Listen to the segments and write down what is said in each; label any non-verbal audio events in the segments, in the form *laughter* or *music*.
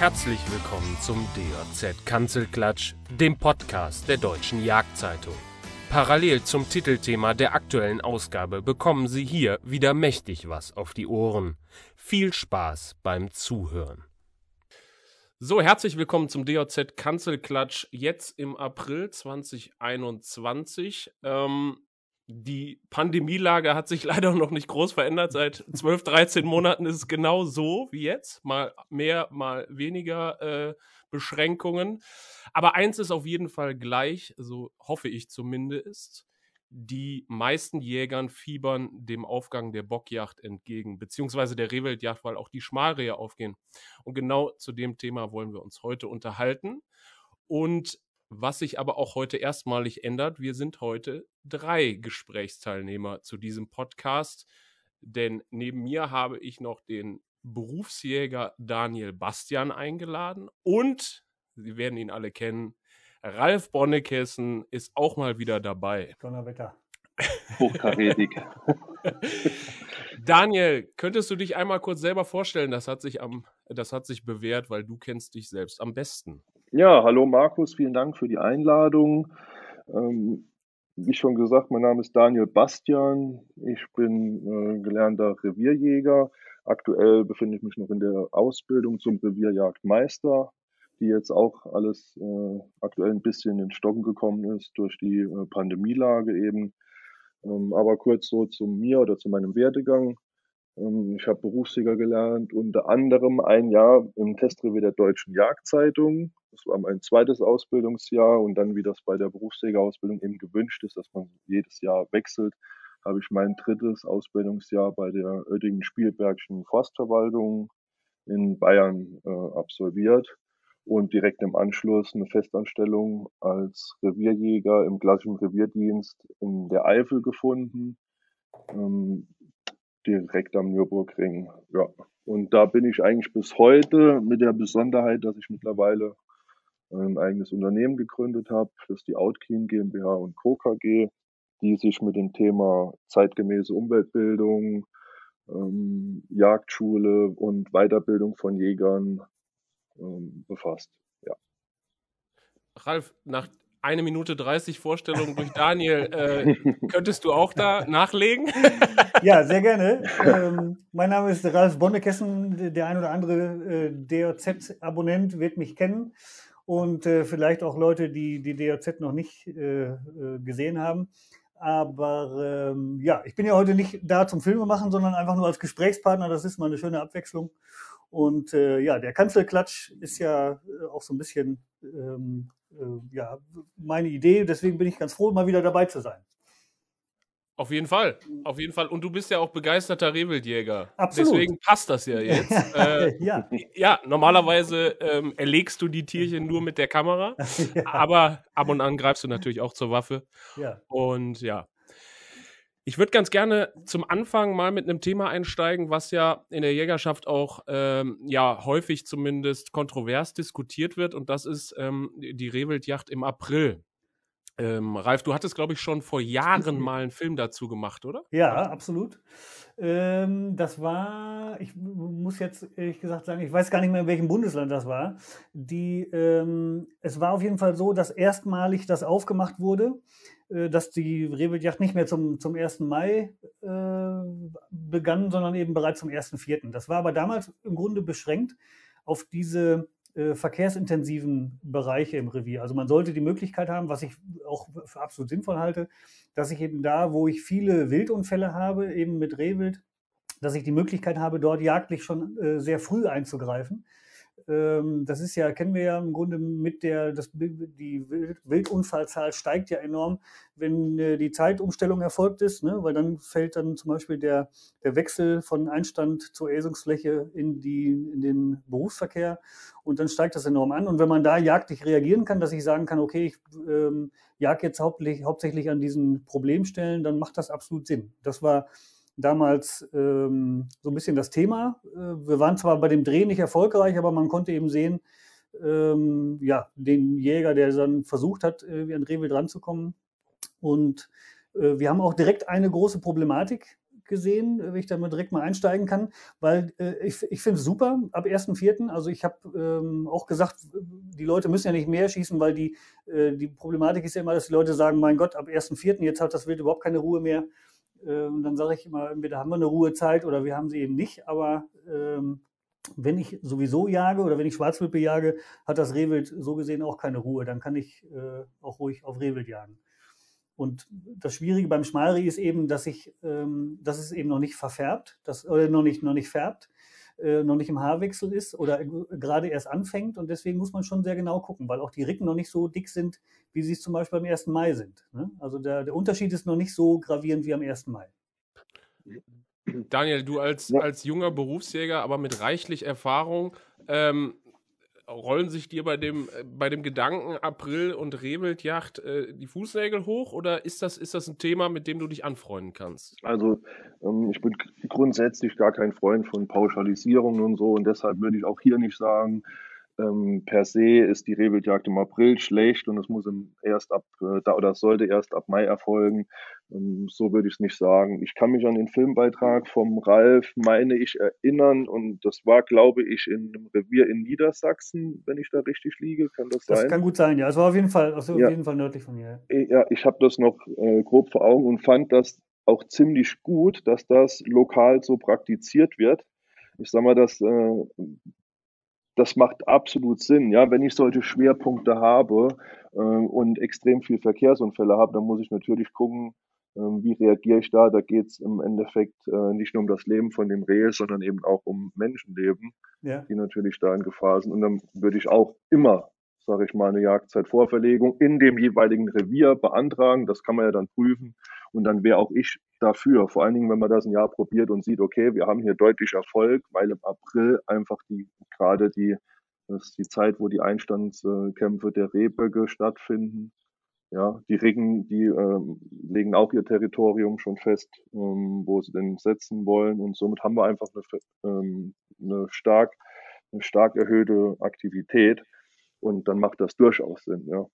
Herzlich willkommen zum DJZ Kanzelklatsch, dem Podcast der Deutschen Jagdzeitung. Parallel zum Titelthema der aktuellen Ausgabe bekommen Sie hier wieder mächtig was auf die Ohren. Viel Spaß beim Zuhören. So, herzlich willkommen zum DJZ Kanzelklatsch jetzt im April 2021. Ähm, die Pandemielage hat sich *laughs* leider noch nicht groß verändert. Seit 12, 13 Monaten ist es genau so wie jetzt. Mal mehr, mal weniger äh, Beschränkungen. Aber eins ist auf jeden Fall gleich, so hoffe ich zumindest. Die meisten Jägern fiebern dem Aufgang der Bockjacht entgegen, beziehungsweise der Rehwildjacht, weil auch die Schmalrehe aufgehen. Und genau zu dem Thema wollen wir uns heute unterhalten. Und was sich aber auch heute erstmalig ändert, wir sind heute drei Gesprächsteilnehmer zu diesem Podcast, denn neben mir habe ich noch den Berufsjäger Daniel Bastian eingeladen und Sie werden ihn alle kennen. Ralf Bonnekessen ist auch mal wieder dabei. Donnerwetter. Hochkarätig. *laughs* Daniel, könntest du dich einmal kurz selber vorstellen? Das hat sich am, das hat sich bewährt, weil du kennst dich selbst am besten. Ja, hallo Markus, vielen Dank für die Einladung. Ähm, wie schon gesagt, mein Name ist Daniel Bastian. Ich bin äh, gelernter Revierjäger. Aktuell befinde ich mich noch in der Ausbildung zum Revierjagdmeister, die jetzt auch alles äh, aktuell ein bisschen in Stocken gekommen ist durch die äh, Pandemielage eben. Ähm, aber kurz so zu mir oder zu meinem Werdegang. Ähm, ich habe Berufsjäger gelernt, unter anderem ein Jahr im Testrevier der Deutschen Jagdzeitung. Das war mein zweites Ausbildungsjahr und dann, wie das bei der Berufsjägerausbildung eben gewünscht ist, dass man jedes Jahr wechselt, habe ich mein drittes Ausbildungsjahr bei der Oettingen Spielbergschen Forstverwaltung in Bayern äh, absolviert und direkt im Anschluss eine Festanstellung als Revierjäger im klassischen Revierdienst in der Eifel gefunden. Ähm, direkt am Nürburgring. Ja. Und da bin ich eigentlich bis heute mit der Besonderheit, dass ich mittlerweile ein eigenes Unternehmen gegründet habe. Das ist die Outclean GmbH und Co. KG, die sich mit dem Thema zeitgemäße Umweltbildung, ähm, Jagdschule und Weiterbildung von Jägern ähm, befasst. Ja. Ralf, nach eine Minute 30 Vorstellungen durch Daniel. Äh, *laughs* könntest du auch da nachlegen? *laughs* ja, sehr gerne. Ähm, mein Name ist Ralf Bonnekessen. Der ein oder andere äh, DOZ-Abonnent wird mich kennen und äh, vielleicht auch Leute, die die DOZ noch nicht äh, äh, gesehen haben. Aber ähm, ja, ich bin ja heute nicht da zum Filme machen, sondern einfach nur als Gesprächspartner. Das ist mal eine schöne Abwechslung. Und äh, ja, der Kanzelklatsch ist ja äh, auch so ein bisschen ähm, äh, ja, meine Idee. Deswegen bin ich ganz froh, mal wieder dabei zu sein. Auf jeden Fall, auf jeden Fall. Und du bist ja auch begeisterter Rehwildjäger. Absolut. Deswegen passt das ja jetzt. *laughs* äh, ja. ja, normalerweise ähm, erlegst du die Tierchen nur mit der Kamera, *laughs* ja. aber ab und an greifst du natürlich auch zur Waffe. Ja. Und ja, ich würde ganz gerne zum Anfang mal mit einem Thema einsteigen, was ja in der Jägerschaft auch ähm, ja häufig zumindest kontrovers diskutiert wird, und das ist ähm, die Rehwildjacht im April. Ähm, Ralf, du hattest, glaube ich, schon vor Jahren mal einen Film dazu gemacht, oder? Ja, absolut. Ähm, das war, ich muss jetzt ehrlich gesagt sagen, ich weiß gar nicht mehr, in welchem Bundesland das war. Die, ähm, es war auf jeden Fall so, dass erstmalig das aufgemacht wurde, äh, dass die Rehwildjagd nicht mehr zum, zum 1. Mai äh, begann, sondern eben bereits zum 1.4. Das war aber damals im Grunde beschränkt auf diese äh, verkehrsintensiven Bereiche im Revier. Also man sollte die Möglichkeit haben, was ich auch für absolut sinnvoll halte, dass ich eben da, wo ich viele Wildunfälle habe, eben mit Rehwild, dass ich die Möglichkeit habe, dort jagdlich schon äh, sehr früh einzugreifen das ist ja, kennen wir ja im Grunde mit der, das, die Wildunfallzahl steigt ja enorm, wenn äh, die Zeitumstellung erfolgt ist, ne? weil dann fällt dann zum Beispiel der, der Wechsel von Einstand zur Äsungsfläche in, die, in den Berufsverkehr und dann steigt das enorm an. Und wenn man da jagdlich reagieren kann, dass ich sagen kann, okay, ich ähm, jag jetzt hauptsächlich, hauptsächlich an diesen Problemstellen, dann macht das absolut Sinn. Das war damals ähm, so ein bisschen das Thema. Äh, wir waren zwar bei dem Dreh nicht erfolgreich, aber man konnte eben sehen, ähm, ja, den Jäger, der dann versucht hat, irgendwie an Rehwild ranzukommen. Und äh, wir haben auch direkt eine große Problematik gesehen, wenn ich da direkt mal einsteigen kann, weil äh, ich, ich finde es super ab 1.4. Also ich habe ähm, auch gesagt, die Leute müssen ja nicht mehr schießen, weil die, äh, die Problematik ist ja immer, dass die Leute sagen, mein Gott, ab 1.4. jetzt hat das Wild überhaupt keine Ruhe mehr. Ähm, dann sage ich immer, entweder haben wir eine Ruhezeit oder wir haben sie eben nicht, aber ähm, wenn ich sowieso jage oder wenn ich Schwarzwild bejage, hat das Rehwild so gesehen auch keine Ruhe. Dann kann ich äh, auch ruhig auf Rehwild jagen. Und das Schwierige beim Schmalreh ist eben, dass ich, ähm, dass es eben noch nicht verfärbt, dass, oder noch nicht, noch nicht färbt, äh, noch nicht im Haarwechsel ist oder gerade erst anfängt. Und deswegen muss man schon sehr genau gucken, weil auch die Ricken noch nicht so dick sind, wie sie es zum Beispiel beim 1. Mai sind. Ne? Also der, der Unterschied ist noch nicht so gravierend wie am 1. Mai. Daniel, du als, ja. als junger Berufsjäger, aber mit reichlich Erfahrung, ähm, rollen sich dir bei dem, äh, bei dem Gedanken April und Rehwildjacht äh, die Fußnägel hoch oder ist das, ist das ein Thema, mit dem du dich anfreunden kannst? Also ähm, ich bin grundsätzlich gar kein Freund von Pauschalisierungen und so und deshalb würde ich auch hier nicht sagen, ähm, per se ist die Rehwildjagd im April schlecht und es muss erst ab äh, da oder sollte erst ab Mai erfolgen. Ähm, so würde ich es nicht sagen. Ich kann mich an den Filmbeitrag vom Ralf, meine ich, erinnern und das war, glaube ich, in einem Revier in Niedersachsen, wenn ich da richtig liege. Kann das, das sein? Das kann gut sein, ja. Es war auf jeden Fall, also ja. auf jeden Fall nördlich von mir. Ja, ich habe das noch äh, grob vor Augen und fand das auch ziemlich gut, dass das lokal so praktiziert wird. Ich sage mal, das äh, das macht absolut Sinn. Ja, wenn ich solche Schwerpunkte habe äh, und extrem viel Verkehrsunfälle habe, dann muss ich natürlich gucken, äh, wie reagiere ich da. Da geht es im Endeffekt äh, nicht nur um das Leben von dem Reh, sondern eben auch um Menschenleben, ja. die natürlich da in Gefahr sind. Und dann würde ich auch immer, sage ich mal, eine Jagdzeitvorverlegung in dem jeweiligen Revier beantragen. Das kann man ja dann prüfen. Und dann wäre auch ich dafür. Vor allen Dingen, wenn man das ein Jahr probiert und sieht, okay, wir haben hier deutlich Erfolg, weil im April einfach die, gerade die, das ist die Zeit, wo die Einstandskämpfe der Rehböcke stattfinden. Ja, die Riggen, die ähm, legen auch ihr Territorium schon fest, ähm, wo sie denn setzen wollen. Und somit haben wir einfach eine, ähm, eine stark, eine stark erhöhte Aktivität. Und dann macht das durchaus Sinn, ja.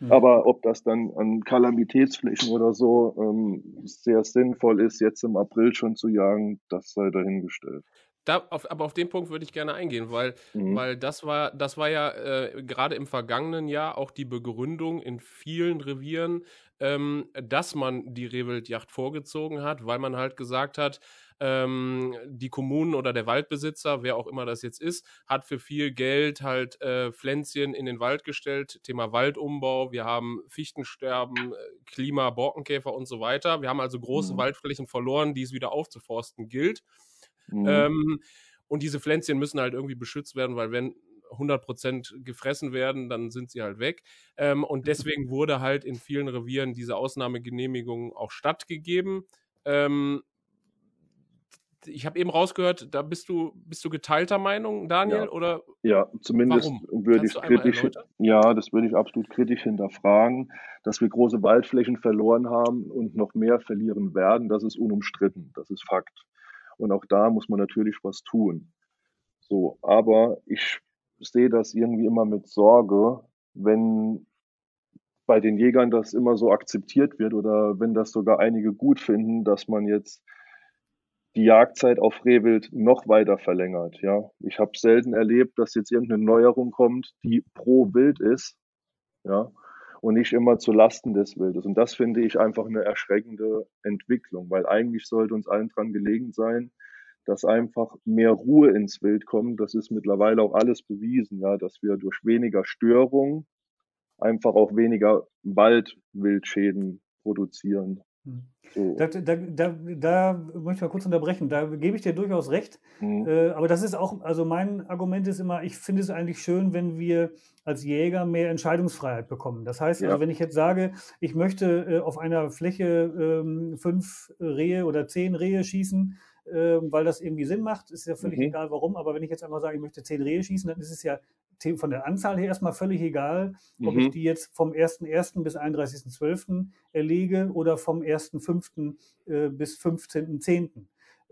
Mhm. Aber ob das dann an Kalamitätsflächen oder so ähm, sehr sinnvoll ist, jetzt im April schon zu jagen, das sei dahingestellt. Da, auf, aber auf den Punkt würde ich gerne eingehen, weil, mhm. weil das war, das war ja äh, gerade im vergangenen Jahr auch die Begründung in vielen Revieren, ähm, dass man die Rehwildjacht vorgezogen hat, weil man halt gesagt hat, ähm, die Kommunen oder der Waldbesitzer, wer auch immer das jetzt ist, hat für viel Geld halt äh, Pflänzchen in den Wald gestellt. Thema Waldumbau, wir haben Fichtensterben, äh, Klima, Borkenkäfer und so weiter. Wir haben also große mhm. Waldflächen verloren, die es wieder aufzuforsten gilt. Mhm. Ähm, und diese Pflänzchen müssen halt irgendwie beschützt werden, weil wenn 100% gefressen werden, dann sind sie halt weg. Ähm, und deswegen wurde halt in vielen Revieren diese Ausnahmegenehmigung auch stattgegeben. Ähm, ich habe eben rausgehört, da bist du, bist du geteilter Meinung, Daniel? Ja, oder ja zumindest warum? würde ich kritisch, ja, das würde ich absolut kritisch hinterfragen, dass wir große Waldflächen verloren haben und noch mehr verlieren werden, das ist unumstritten, das ist Fakt. Und auch da muss man natürlich was tun. So, aber ich sehe das irgendwie immer mit Sorge, wenn bei den Jägern das immer so akzeptiert wird oder wenn das sogar einige gut finden, dass man jetzt die Jagdzeit auf Rehwild noch weiter verlängert. Ja, ich habe selten erlebt, dass jetzt irgendeine Neuerung kommt, die pro Wild ist, ja, und nicht immer zu Lasten des Wildes. Und das finde ich einfach eine erschreckende Entwicklung, weil eigentlich sollte uns allen dran gelegen sein, dass einfach mehr Ruhe ins Wild kommt. Das ist mittlerweile auch alles bewiesen, ja, dass wir durch weniger Störung einfach auch weniger Waldwildschäden produzieren. Hm. So. Da, da, da, da, möchte ich mal kurz unterbrechen. Da gebe ich dir durchaus recht. Mhm. Äh, aber das ist auch, also mein Argument ist immer, ich finde es eigentlich schön, wenn wir als Jäger mehr Entscheidungsfreiheit bekommen. Das heißt, also, ja. also, wenn ich jetzt sage, ich möchte äh, auf einer Fläche äh, fünf Rehe oder zehn Rehe schießen, ähm, weil das irgendwie Sinn macht, ist ja völlig mhm. egal warum. Aber wenn ich jetzt einfach sage, ich möchte zehn Rehe schießen, dann ist es ja von der Anzahl her erstmal völlig egal, ob mhm. ich die jetzt vom 1.1. bis 31.12. erlege oder vom 1.5. Äh, bis 15.10.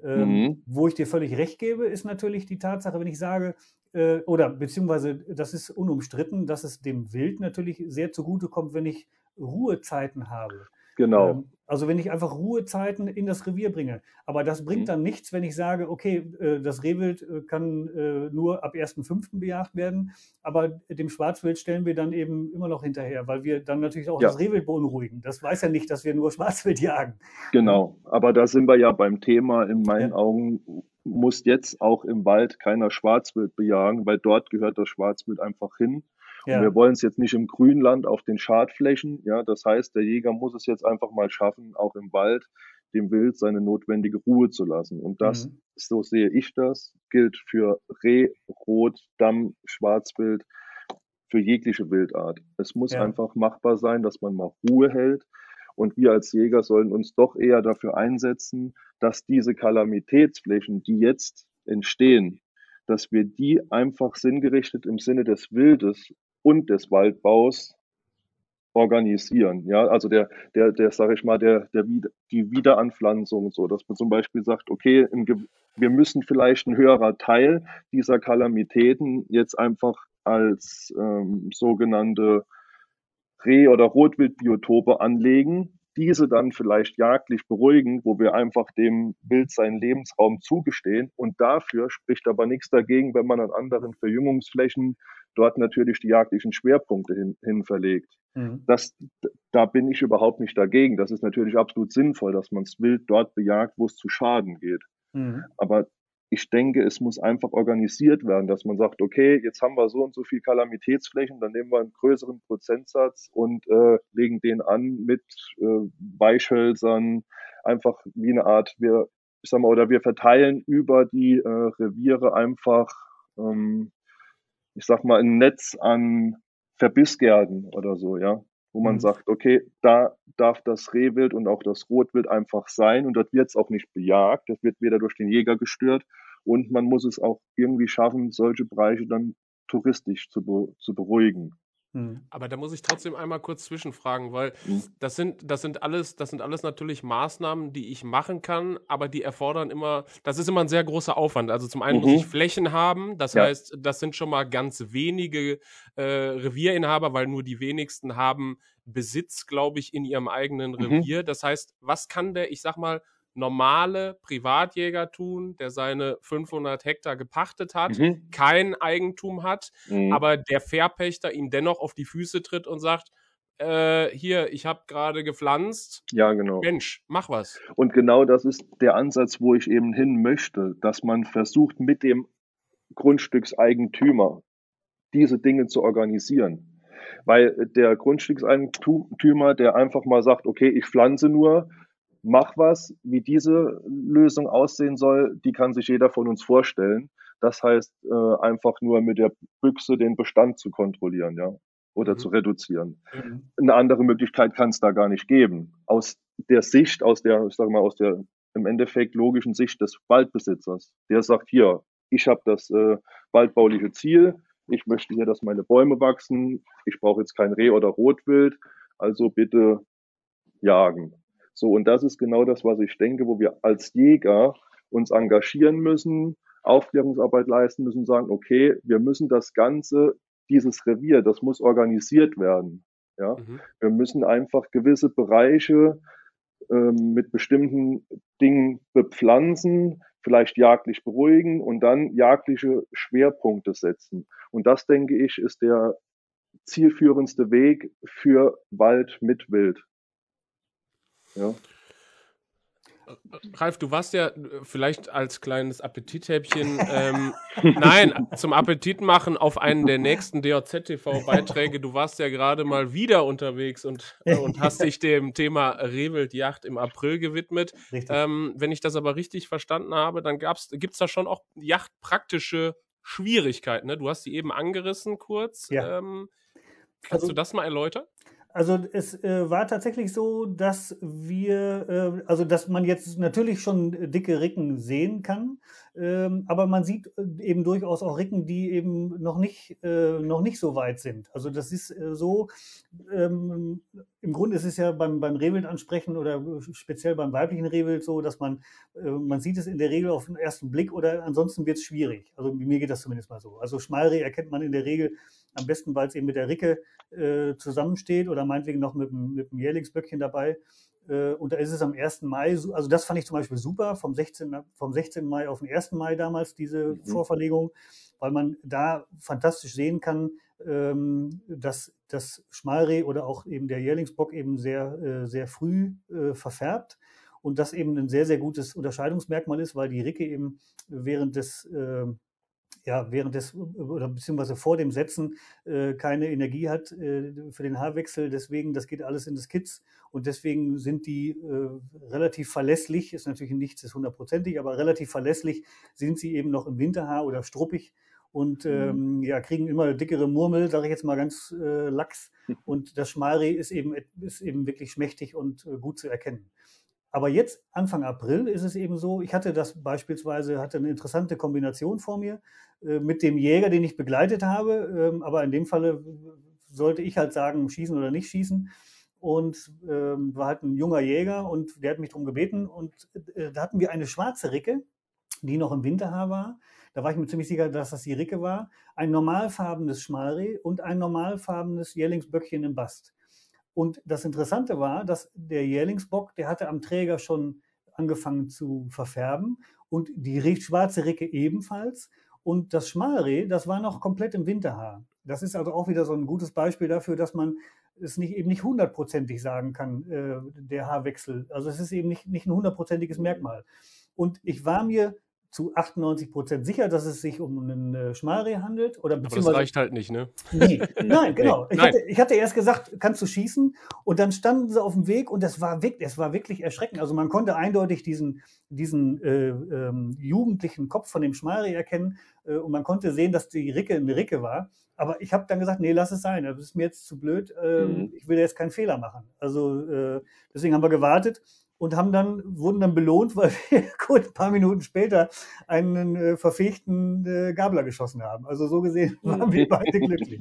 Ähm, mhm. Wo ich dir völlig recht gebe, ist natürlich die Tatsache, wenn ich sage, äh, oder beziehungsweise das ist unumstritten, dass es dem Wild natürlich sehr zugutekommt, wenn ich Ruhezeiten habe. Genau. Ähm, also wenn ich einfach Ruhezeiten in das Revier bringe. Aber das bringt Mhm. dann nichts, wenn ich sage, okay, äh, das Rehwild äh, kann äh, nur ab 1.5. bejagt werden, aber dem Schwarzwild stellen wir dann eben immer noch hinterher, weil wir dann natürlich auch Ja. das Rehwild beunruhigen. Das weiß ja nicht, dass wir nur *laughs* Schwarzwild jagen. Genau, aber da sind wir ja beim Thema. In meinen Ja. Augen muss jetzt auch im Wald keiner Schwarzwild bejagen, weil dort gehört das Schwarzwild einfach hin. Ja. wir wollen es jetzt nicht im Grünland auf den Schadflächen. Ja, das heißt, der Jäger muss es jetzt einfach mal schaffen, auch im Wald dem Wild seine notwendige Ruhe zu lassen. Und das, Mhm. so sehe ich das, gilt für Reh, Rot, Damm, Schwarzwild, für jegliche Wildart. Es muss Ja. einfach machbar sein, dass man mal Ruhe hält. Und wir als Jäger sollen uns doch eher dafür einsetzen, dass diese Kalamitätsflächen, die jetzt entstehen, dass wir die einfach sinngerichtet im Sinne des Wildes und des Waldbaus organisieren. Ja, also der, der, der, sage ich mal, der, der, die Wiederanpflanzung, so, dass man zum Beispiel sagt, okay, ein wir müssen vielleicht ein höherer Teil dieser Kalamitäten jetzt einfach als ähm, sogenannte Reh- oder Rotwildbiotope anlegen, diese dann vielleicht jagdlich beruhigen, wo wir einfach dem Wild seinen Lebensraum zugestehen. Und dafür spricht aber nichts dagegen, wenn man an anderen Verjüngungsflächen dort natürlich die jagdlichen Schwerpunkte hin, hin verlegt. Mhm. Das, da bin ich überhaupt nicht dagegen. Das ist natürlich absolut sinnvoll, dass man das Wild dort bejagt, wo es zu Schaden geht. Mhm. Aber ich denke, es muss einfach organisiert werden, dass man sagt, okay, jetzt haben wir so und so viel Kalamitätsflächen, dann nehmen wir einen größeren Prozentsatz und äh, legen den an mit äh, Weichhölzern, einfach wie eine Art, wir, ich sag mal, oder wir verteilen über die äh, Reviere einfach, ähm, ich sag mal, ein Netz an Verbissgärten oder so, ja, wo man Mhm. sagt, okay, da darf das Rehwild und auch das Rotwild einfach sein und dort wird es auch nicht bejagt, das wird weder durch den Jäger gestört und man muss es auch irgendwie schaffen, solche Bereiche dann touristisch zu, be zu beruhigen. Mhm. Aber da muss ich trotzdem einmal kurz zwischenfragen, weil Mhm. das sind, das sind alles, das sind alles natürlich Maßnahmen, die ich machen kann, aber die erfordern immer, das ist immer ein sehr großer Aufwand. Also zum einen muss Mhm. ich Flächen haben, das Ja. heißt, das sind schon mal ganz wenige äh, Revierinhaber, weil nur die wenigsten haben Besitz, glaube ich, in ihrem eigenen Mhm. Revier. Das heißt, was kann der, ich sag mal, normale Privatjäger tun, der seine 500 Hektar gepachtet hat, Mhm. kein Eigentum hat, Mhm. aber der Verpächter ihm dennoch auf die Füße tritt und sagt, äh, hier, ich habe gerade gepflanzt, Ja, genau. Mensch, mach was. Und genau das ist der Ansatz, wo ich eben hin möchte, dass man versucht, mit dem Grundstückseigentümer diese Dinge zu organisieren. Weil der Grundstückseigentümer, der einfach mal sagt, okay, ich pflanze nur, mach was, wie diese Lösung aussehen soll, die kann sich jeder von uns vorstellen. Das heißt, äh, einfach nur mit der Büchse den Bestand zu kontrollieren, ja, oder Mhm. zu reduzieren. Mhm. Eine andere Möglichkeit kann es da gar nicht geben. Aus der Sicht, aus der, ich sag mal, aus der im Endeffekt logischen Sicht des Waldbesitzers, der sagt, hier, ich habe das äh, waldbauliche Ziel, ich möchte hier, dass meine Bäume wachsen, ich brauche jetzt kein Reh oder Rotwild, also bitte jagen. So, und das ist genau das, was ich denke, wo wir als Jäger uns engagieren müssen, Aufklärungsarbeit leisten müssen, sagen, okay, wir müssen das Ganze, dieses Revier, das muss organisiert werden. Ja, Mhm. wir müssen einfach gewisse Bereiche ähm, mit bestimmten Dingen bepflanzen, vielleicht jagdlich beruhigen und dann jagdliche Schwerpunkte setzen. Und das, denke ich, ist der zielführendste Weg für Wald mit Wild. Ja. Ralf, du warst ja äh, vielleicht als kleines Appetithäppchen, ähm, *laughs* nein, zum Appetit machen auf einen der nächsten DOZ-TV-Beiträge. Du warst ja gerade mal wieder unterwegs und, äh, und hast dich dem Thema Rehwildjagd im April gewidmet. Ähm, wenn ich das aber richtig verstanden habe, dann gibt es da schon auch jachtpraktische Schwierigkeiten. Ne? Du hast die eben angerissen kurz. Ja. Ähm, kannst Also- du das mal erläutern? Also es äh, war tatsächlich so, dass wir, äh, also dass man jetzt natürlich schon dicke Ricken sehen kann, ähm, aber man sieht äh, eben durchaus auch Ricken, die eben noch nicht, äh, noch nicht so weit sind. Also das ist äh, so, ähm, im Grunde ist es ja beim, beim Rehwild ansprechen oder speziell beim weiblichen Rehwild so, dass man, äh, man sieht es in der Regel auf den ersten Blick oder ansonsten wird es schwierig. Also mir geht das zumindest mal so. Also Schmalreh erkennt man in der Regel am besten, weil es eben mit der Ricke äh, zusammensteht oder meinetwegen noch mit, mit dem Jährlingsböckchen dabei. Äh, und da ist es am 1. Mai, also das fand ich zum Beispiel super, vom 16. Vom 16. Mai auf den 1. Mai damals, diese mhm. Vorverlegung, weil man da fantastisch sehen kann, ähm, dass das Schmalreh oder auch eben der Jährlingsbock eben sehr, äh, sehr früh äh, verfärbt und das eben ein sehr, sehr gutes Unterscheidungsmerkmal ist, weil die Ricke eben während des ja, während des oder beziehungsweise vor dem Setzen äh, keine Energie hat äh, für den Haarwechsel. Deswegen, das geht alles in das Kitz und deswegen sind die äh, relativ verlässlich, ist natürlich nichts ist hundertprozentig, aber relativ verlässlich sind sie eben noch im Winterhaar oder struppig und mhm. ähm, ja, kriegen immer dickere Murmel, sage ich jetzt mal ganz äh, lax. *laughs* Und das Schmalreh ist eben, ist eben wirklich schmächtig und äh, gut zu erkennen. Aber jetzt, Anfang April, ist es eben so, ich hatte das beispielsweise, hatte eine interessante Kombination vor mir äh, mit dem Jäger, den ich begleitet habe. Ähm, aber in dem Falle sollte ich halt sagen, schießen oder nicht schießen. Und ähm, war halt ein junger Jäger und der hat mich darum gebeten. Und äh, da hatten wir eine schwarze Ricke, die noch im Winterhaar war. Da war ich mir ziemlich sicher, dass das die Ricke war. Ein normalfarbenes Schmalreh und ein normalfarbenes Jährlingsböckchen im Bast. Und das Interessante war, dass der Jährlingsbock, der hatte am Träger schon angefangen zu verfärben und die schwarze Ricke ebenfalls. Und das Schmalreh, das war noch komplett im Winterhaar. Das ist also auch wieder so ein gutes Beispiel dafür, dass man es nicht, eben nicht hundertprozentig sagen kann, äh, der Haarwechsel. Also es ist eben nicht, nicht ein hundertprozentiges Merkmal. Und ich war mir zu 98 Prozent sicher, dass es sich um einen äh, Schmalreh handelt. Oder Aber das reicht halt nicht, ne? Nee, *laughs* nein, genau. Nee, ich, Hatte, ich, Hatte, erst gesagt, kannst du schießen? Und dann standen sie auf dem Weg und es war, wirklich, es war wirklich erschreckend. Also man konnte eindeutig diesen, diesen äh, ähm, jugendlichen Kopf von dem Schmalreh erkennen äh, und man konnte sehen, dass die Ricke eine Ricke war. Aber ich habe dann gesagt, nee, lass es sein. Das ist mir jetzt zu blöd. Ähm, mhm. Ich will jetzt keinen Fehler machen. Also äh, deswegen haben wir gewartet und haben dann, wurden dann belohnt, *laughs* weil wir kurz ein paar Minuten später einen äh, verfechten äh, Gabler geschossen haben. Also so gesehen *laughs* waren wir beide glücklich.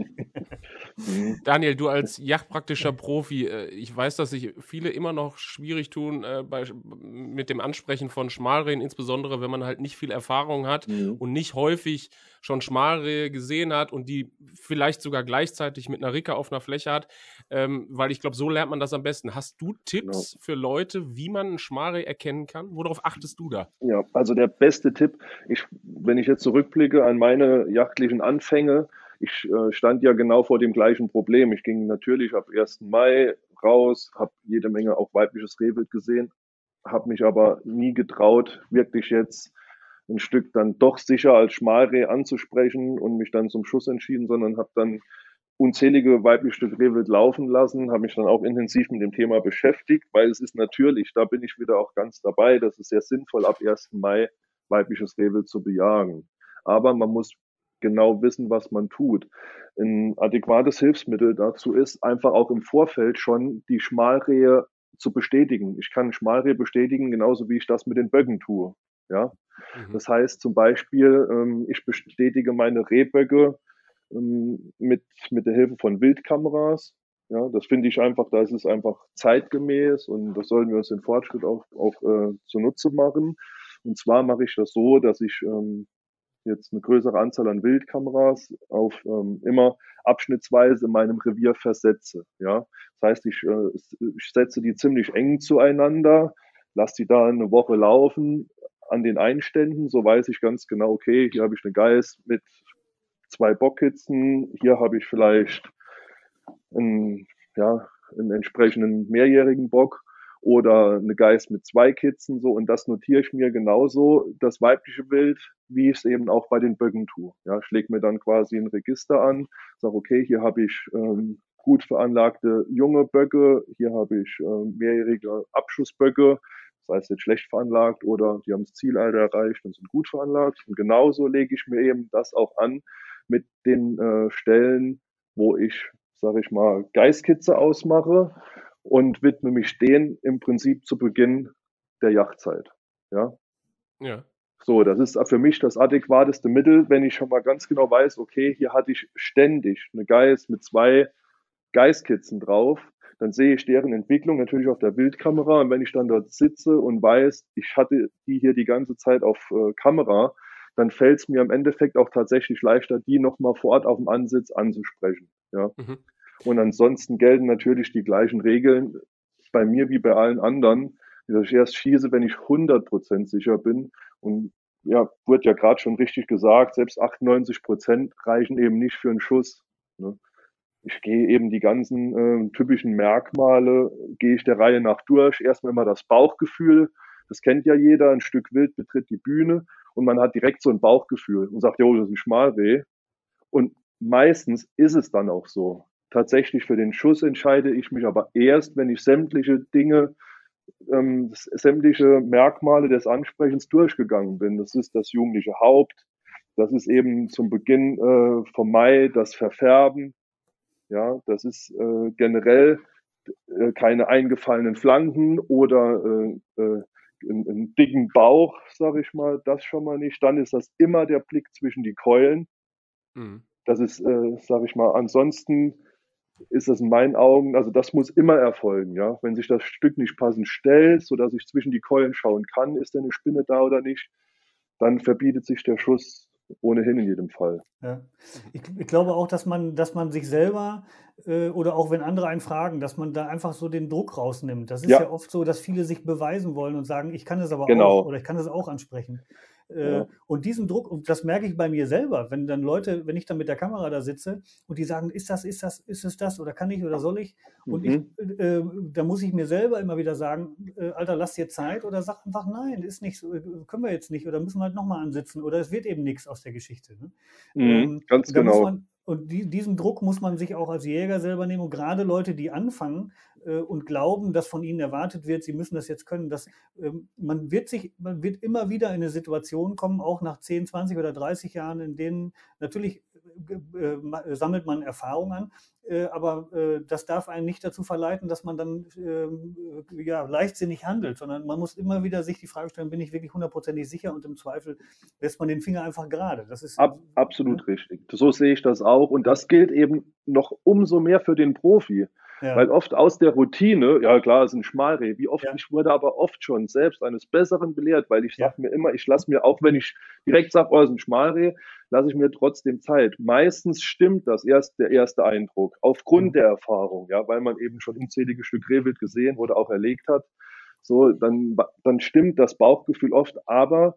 Daniel, du als jagdpraktischer Profi, äh, ich weiß, dass sich viele immer noch schwierig tun äh, bei, mit dem Ansprechen von Schmalrehen, insbesondere wenn man halt nicht viel Erfahrung hat mhm. und nicht häufig schon Schmalrehe gesehen hat und die vielleicht sogar gleichzeitig mit einer Ricke auf einer Fläche hat, ähm, weil ich glaube, so lernt man das am besten. Hast du Tipps genau. für Leute, wie man ein Schmalreh erkennen kann? Worauf achtest du da? Ja, also der beste Tipp, ich, wenn ich jetzt zurückblicke an meine jagdlichen Anfänge, ich äh, stand ja genau vor dem gleichen Problem. Ich ging natürlich ab 1. Mai raus, habe jede Menge auch weibliches Rehwild gesehen, habe mich aber nie getraut, wirklich jetzt ein Stück dann doch sicher als Schmalreh anzusprechen und mich dann zum Schuss entschieden, sondern habe dann unzählige weibliche Rehwild laufen lassen, habe mich dann auch intensiv mit dem Thema beschäftigt, weil es ist natürlich, da bin ich wieder auch ganz dabei, das ist sehr sinnvoll, ab 1. Mai weibliches Rehwild zu bejagen. Aber man muss genau wissen, was man tut. Ein adäquates Hilfsmittel dazu ist, einfach auch im Vorfeld schon die Schmalrehe zu bestätigen. Ich kann Schmalrehe bestätigen, genauso wie ich das mit den Böcken tue. Ja, mhm. das heißt zum Beispiel, ähm, ich bestätige meine Rehböcke ähm, mit, mit der Hilfe von Wildkameras. Ja, das finde ich einfach, da ist es einfach zeitgemäß und das sollten wir uns den Fortschritt auch, auch äh, zunutze machen. Und zwar mache ich das so, dass ich ähm, jetzt eine größere Anzahl an Wildkameras auf ähm, immer abschnittsweise in meinem Revier versetze. Ja, das heißt, ich, äh, ich setze die ziemlich eng zueinander, lasse die da eine Woche laufen an den Einständen, so weiß ich ganz genau, okay, hier habe ich eine Geiß mit zwei Bockhitzen, hier habe ich vielleicht einen, ja, einen entsprechenden mehrjährigen Bock oder eine Geiß mit zwei Kitzen so und das notiere ich mir genauso das weibliche Wild, wie ich es eben auch bei den Böcken tue. Ja, ich lege mir dann quasi ein Register an, sage okay, hier habe ich ähm, gut veranlagte junge Böcke, hier habe ich äh, mehrjährige Abschussböcke, das heißt jetzt schlecht veranlagt oder die haben das Zielalter erreicht und sind gut veranlagt. Und genauso lege ich mir eben das auch an mit den äh, Stellen, wo ich, sage ich mal, Geistkitze ausmache und widme mich denen im Prinzip zu Beginn der Jagdzeit. Ja. Ja. So, das ist für mich das adäquateste Mittel, wenn ich schon mal ganz genau weiß, okay, hier hatte ich ständig eine Geist mit zwei Geistkitzen drauf, dann sehe ich deren Entwicklung natürlich auf der Bildkamera und wenn ich dann dort sitze und weiß, ich hatte die hier die ganze Zeit auf äh, Kamera, dann fällt es mir im Endeffekt auch tatsächlich leichter, die nochmal vor Ort auf dem Ansitz anzusprechen. Ja. Mhm. Und ansonsten gelten natürlich die gleichen Regeln bei mir wie bei allen anderen, dass ich erst schieße, wenn ich 100% sicher bin. Und ja, wurde ja gerade schon richtig gesagt, selbst 98% reichen eben nicht für einen Schuss. Ne? Ich gehe eben die ganzen äh, typischen Merkmale, gehe ich der Reihe nach durch. Erstmal immer das Bauchgefühl. Das kennt ja jeder. Ein Stück Wild betritt die Bühne und man hat direkt so ein Bauchgefühl und sagt, jo, das ist ein Schmalreh. Und meistens ist es dann auch so. Tatsächlich für den Schuss entscheide ich mich aber erst, wenn ich sämtliche Dinge, ähm, sämtliche Merkmale des Ansprechens durchgegangen bin. Das ist das jugendliche Haupt, das ist eben zum Beginn äh, vom Mai das Verfärben, ja, das ist äh, generell äh, keine eingefallenen Flanken oder äh, äh, einen, einen dicken Bauch, sage ich mal, das schon mal nicht. Dann ist das immer der Blick zwischen die Keulen. Mhm. Das ist, äh, sage ich mal, ansonsten ist das in meinen Augen, also das muss immer erfolgen, ja. Wenn sich das Stück nicht passend stellt, sodass ich zwischen die Keulen schauen kann, ist da eine Spinne da oder nicht, dann verbietet sich der Schuss ohnehin in jedem Fall. Ja. Ich, ich, glaube auch, dass man, dass man sich selber äh, oder auch wenn andere einen fragen, dass man da einfach so den Druck rausnimmt. Das ist ja, ja oft so, dass viele sich beweisen wollen und sagen, ich kann das aber genau. auch oder ich kann das auch ansprechen. Äh, ja. Und diesen Druck, und das merke ich bei mir selber, wenn dann Leute, wenn ich dann mit der Kamera da sitze und die sagen, ist das, ist das, ist es das oder kann ich oder soll ich? Und mhm. ich, äh, da muss ich mir selber immer wieder sagen, äh, Alter, lass dir Zeit oder sag einfach nein, ist nicht so, äh, können wir jetzt nicht oder müssen wir halt nochmal ansitzen oder es wird eben nichts aus der Geschichte. Ne? Mhm, ähm, ganz genau. Man, und die, diesen Druck muss man sich auch als Jäger selber nehmen. Und gerade Leute, die anfangen äh, und glauben, dass von ihnen erwartet wird, sie müssen das jetzt können, dass, äh, man, wird sich, man wird immer wieder in eine Situation kommen, auch nach 10, 20 oder 30 Jahren, in denen natürlich äh, äh, sammelt man Erfahrung an, äh, aber äh, das darf einen nicht dazu verleiten, dass man dann ähm, ja, leichtsinnig handelt, sondern man muss immer wieder sich die Frage stellen, bin ich wirklich hundertprozentig sicher und im Zweifel lässt man den Finger einfach gerade. Das ist Ab, absolut ja. richtig. So sehe ich das auch und das gilt eben noch umso mehr für den Profi. Ja. Weil oft aus der Routine, ja klar, es ist ein Schmalreh, wie oft, ja. ich wurde aber oft schon selbst eines Besseren belehrt, weil ich ja. sage mir immer, ich lasse mir, auch wenn ich direkt sage, oh, es ist ein Schmalreh, lasse ich mir trotzdem Zeit. Meistens stimmt das erst der erste Eindruck, aufgrund mhm. der Erfahrung, ja, weil man eben schon unzählige Stück Rehwild gesehen oder auch erlegt hat. So, dann, dann stimmt das Bauchgefühl oft, aber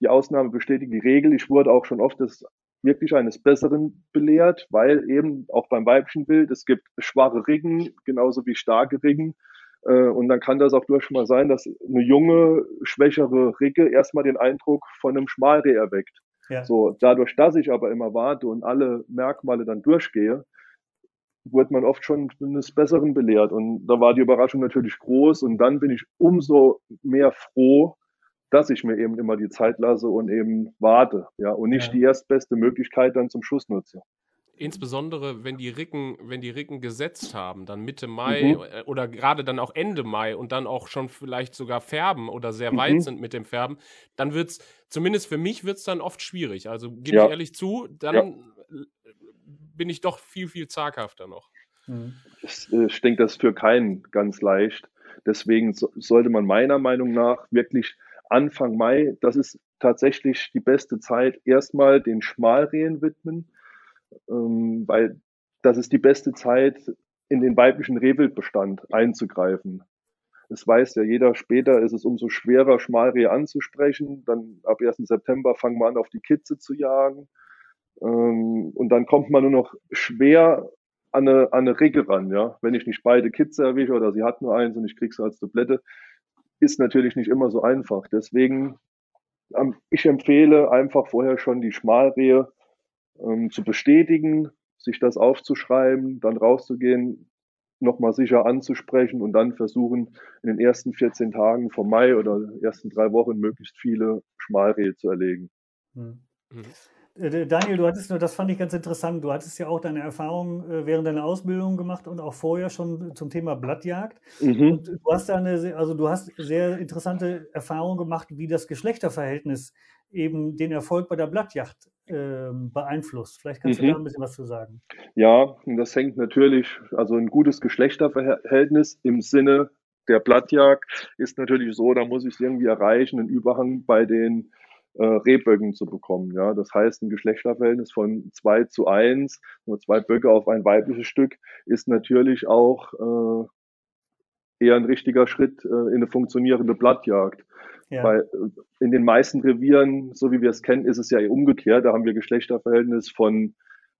die Ausnahme bestätigt die Regel. Ich wurde auch schon oft des wirklich eines Besseren belehrt, weil eben auch beim weiblichen Bild, es gibt schwache Riggen, genauso wie starke Riggen. Äh, und dann kann das auch durchaus mal sein, dass eine junge, schwächere Rigge erstmal den Eindruck von einem Schmalreh erweckt. Ja. So, dadurch, dass ich aber immer warte und alle Merkmale dann durchgehe, wurde man oft schon eines Besseren belehrt. Und da war die Überraschung natürlich groß. Und dann bin ich umso mehr froh, dass ich mir eben immer die Zeit lasse und eben warte, ja, und nicht ja. die erstbeste Möglichkeit dann zum Schuss nutze. Insbesondere wenn die Ricken, wenn die Ricken gesetzt haben, dann Mitte Mai mhm. Äh, oder gerade dann auch Ende Mai und dann auch schon vielleicht sogar färben oder sehr mhm. weit sind mit dem Färben, dann wird es, zumindest für mich wird es dann oft schwierig. Also gebe ja. ich ehrlich zu, dann ja. bin ich doch viel, viel zaghafter noch. Mhm. Ich, äh, ich denke, das ist für keinen ganz leicht. Deswegen so, sollte man meiner Meinung nach wirklich Anfang Mai, das ist tatsächlich die beste Zeit, erstmal den Schmalrehen widmen, ähm, weil das ist die beste Zeit, in den weiblichen Rehwildbestand einzugreifen. Es weiß ja jeder, später ist es umso schwerer, Schmalrehe anzusprechen. Dann ab 1. September fangen wir an, auf die Kitze zu jagen. Ähm, und dann kommt man nur noch schwer an eine, an eine Rigge ran, ja. Wenn ich nicht beide Kitze erwische oder sie hat nur eins und ich kriege sie als Dublette, ist natürlich nicht immer so einfach. Deswegen, ähm, ich empfehle einfach vorher schon die Schmalrehe ähm, zu bestätigen, sich das aufzuschreiben, dann rauszugehen, nochmal sicher anzusprechen und dann versuchen, in den ersten 14 Tagen vom Mai oder ersten drei Wochen möglichst viele Schmalrehe zu erlegen. Mhm. Äh, Daniel, du hattest, das fand ich ganz interessant, du hattest ja auch deine Erfahrungen äh, während deiner Ausbildung gemacht und auch vorher schon zum Thema Blattjagd. Mhm. Und du hast da eine, also du hast sehr interessante Erfahrungen gemacht, wie das Geschlechterverhältnis eben den Erfolg bei der Blattjagd äh, beeinflusst. Vielleicht kannst mhm. du da ein bisschen was zu sagen. Ja, das hängt natürlich, also ein gutes Geschlechterverhältnis im Sinne der Blattjagd ist natürlich so, da muss ich es irgendwie erreichen, einen Überhang bei den äh, Rehböcken zu bekommen. Ja, das heißt, ein Geschlechterverhältnis von zwei zu eins, nur zwei Böcke auf ein weibliches Stück, ist natürlich auch äh, eher ein richtiger Schritt äh, in eine funktionierende Blattjagd. Ja. Weil äh, in den meisten Revieren, so wie wir es kennen, ist es ja umgekehrt. Da haben wir Geschlechterverhältnis von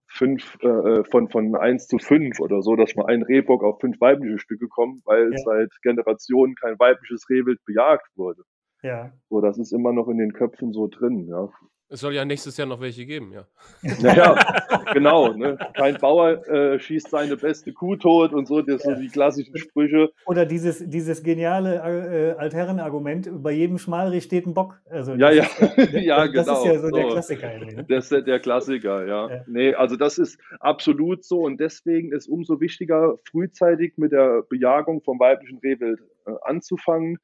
fünf, äh, äh, von, von eins zu fünf oder so, dass man ein Rehbock auf fünf weibliche Stücke kommt, weil ja. seit Generationen kein weibliches Rehwild bejagt wurde. Ja. So, das ist immer noch in den Köpfen so drin, ja. Es soll ja nächstes Jahr noch welche geben, ja. *laughs* Naja, genau. Ne? Kein Bauer äh, schießt seine beste Kuh tot und so, das ja. so die klassischen Sprüche. Oder dieses, dieses geniale äh, Altherrenargument, bei jedem Schmalreh steht ein Bock. Also ja, ja. Ist, ja, *laughs* das genau. ist ja so, so. der Klassiker. Ne? Das ist der Klassiker, ja. ja. Nee, also das ist absolut so und deswegen ist umso wichtiger, frühzeitig mit der Bejagung vom weiblichen Rehwild äh, anzufangen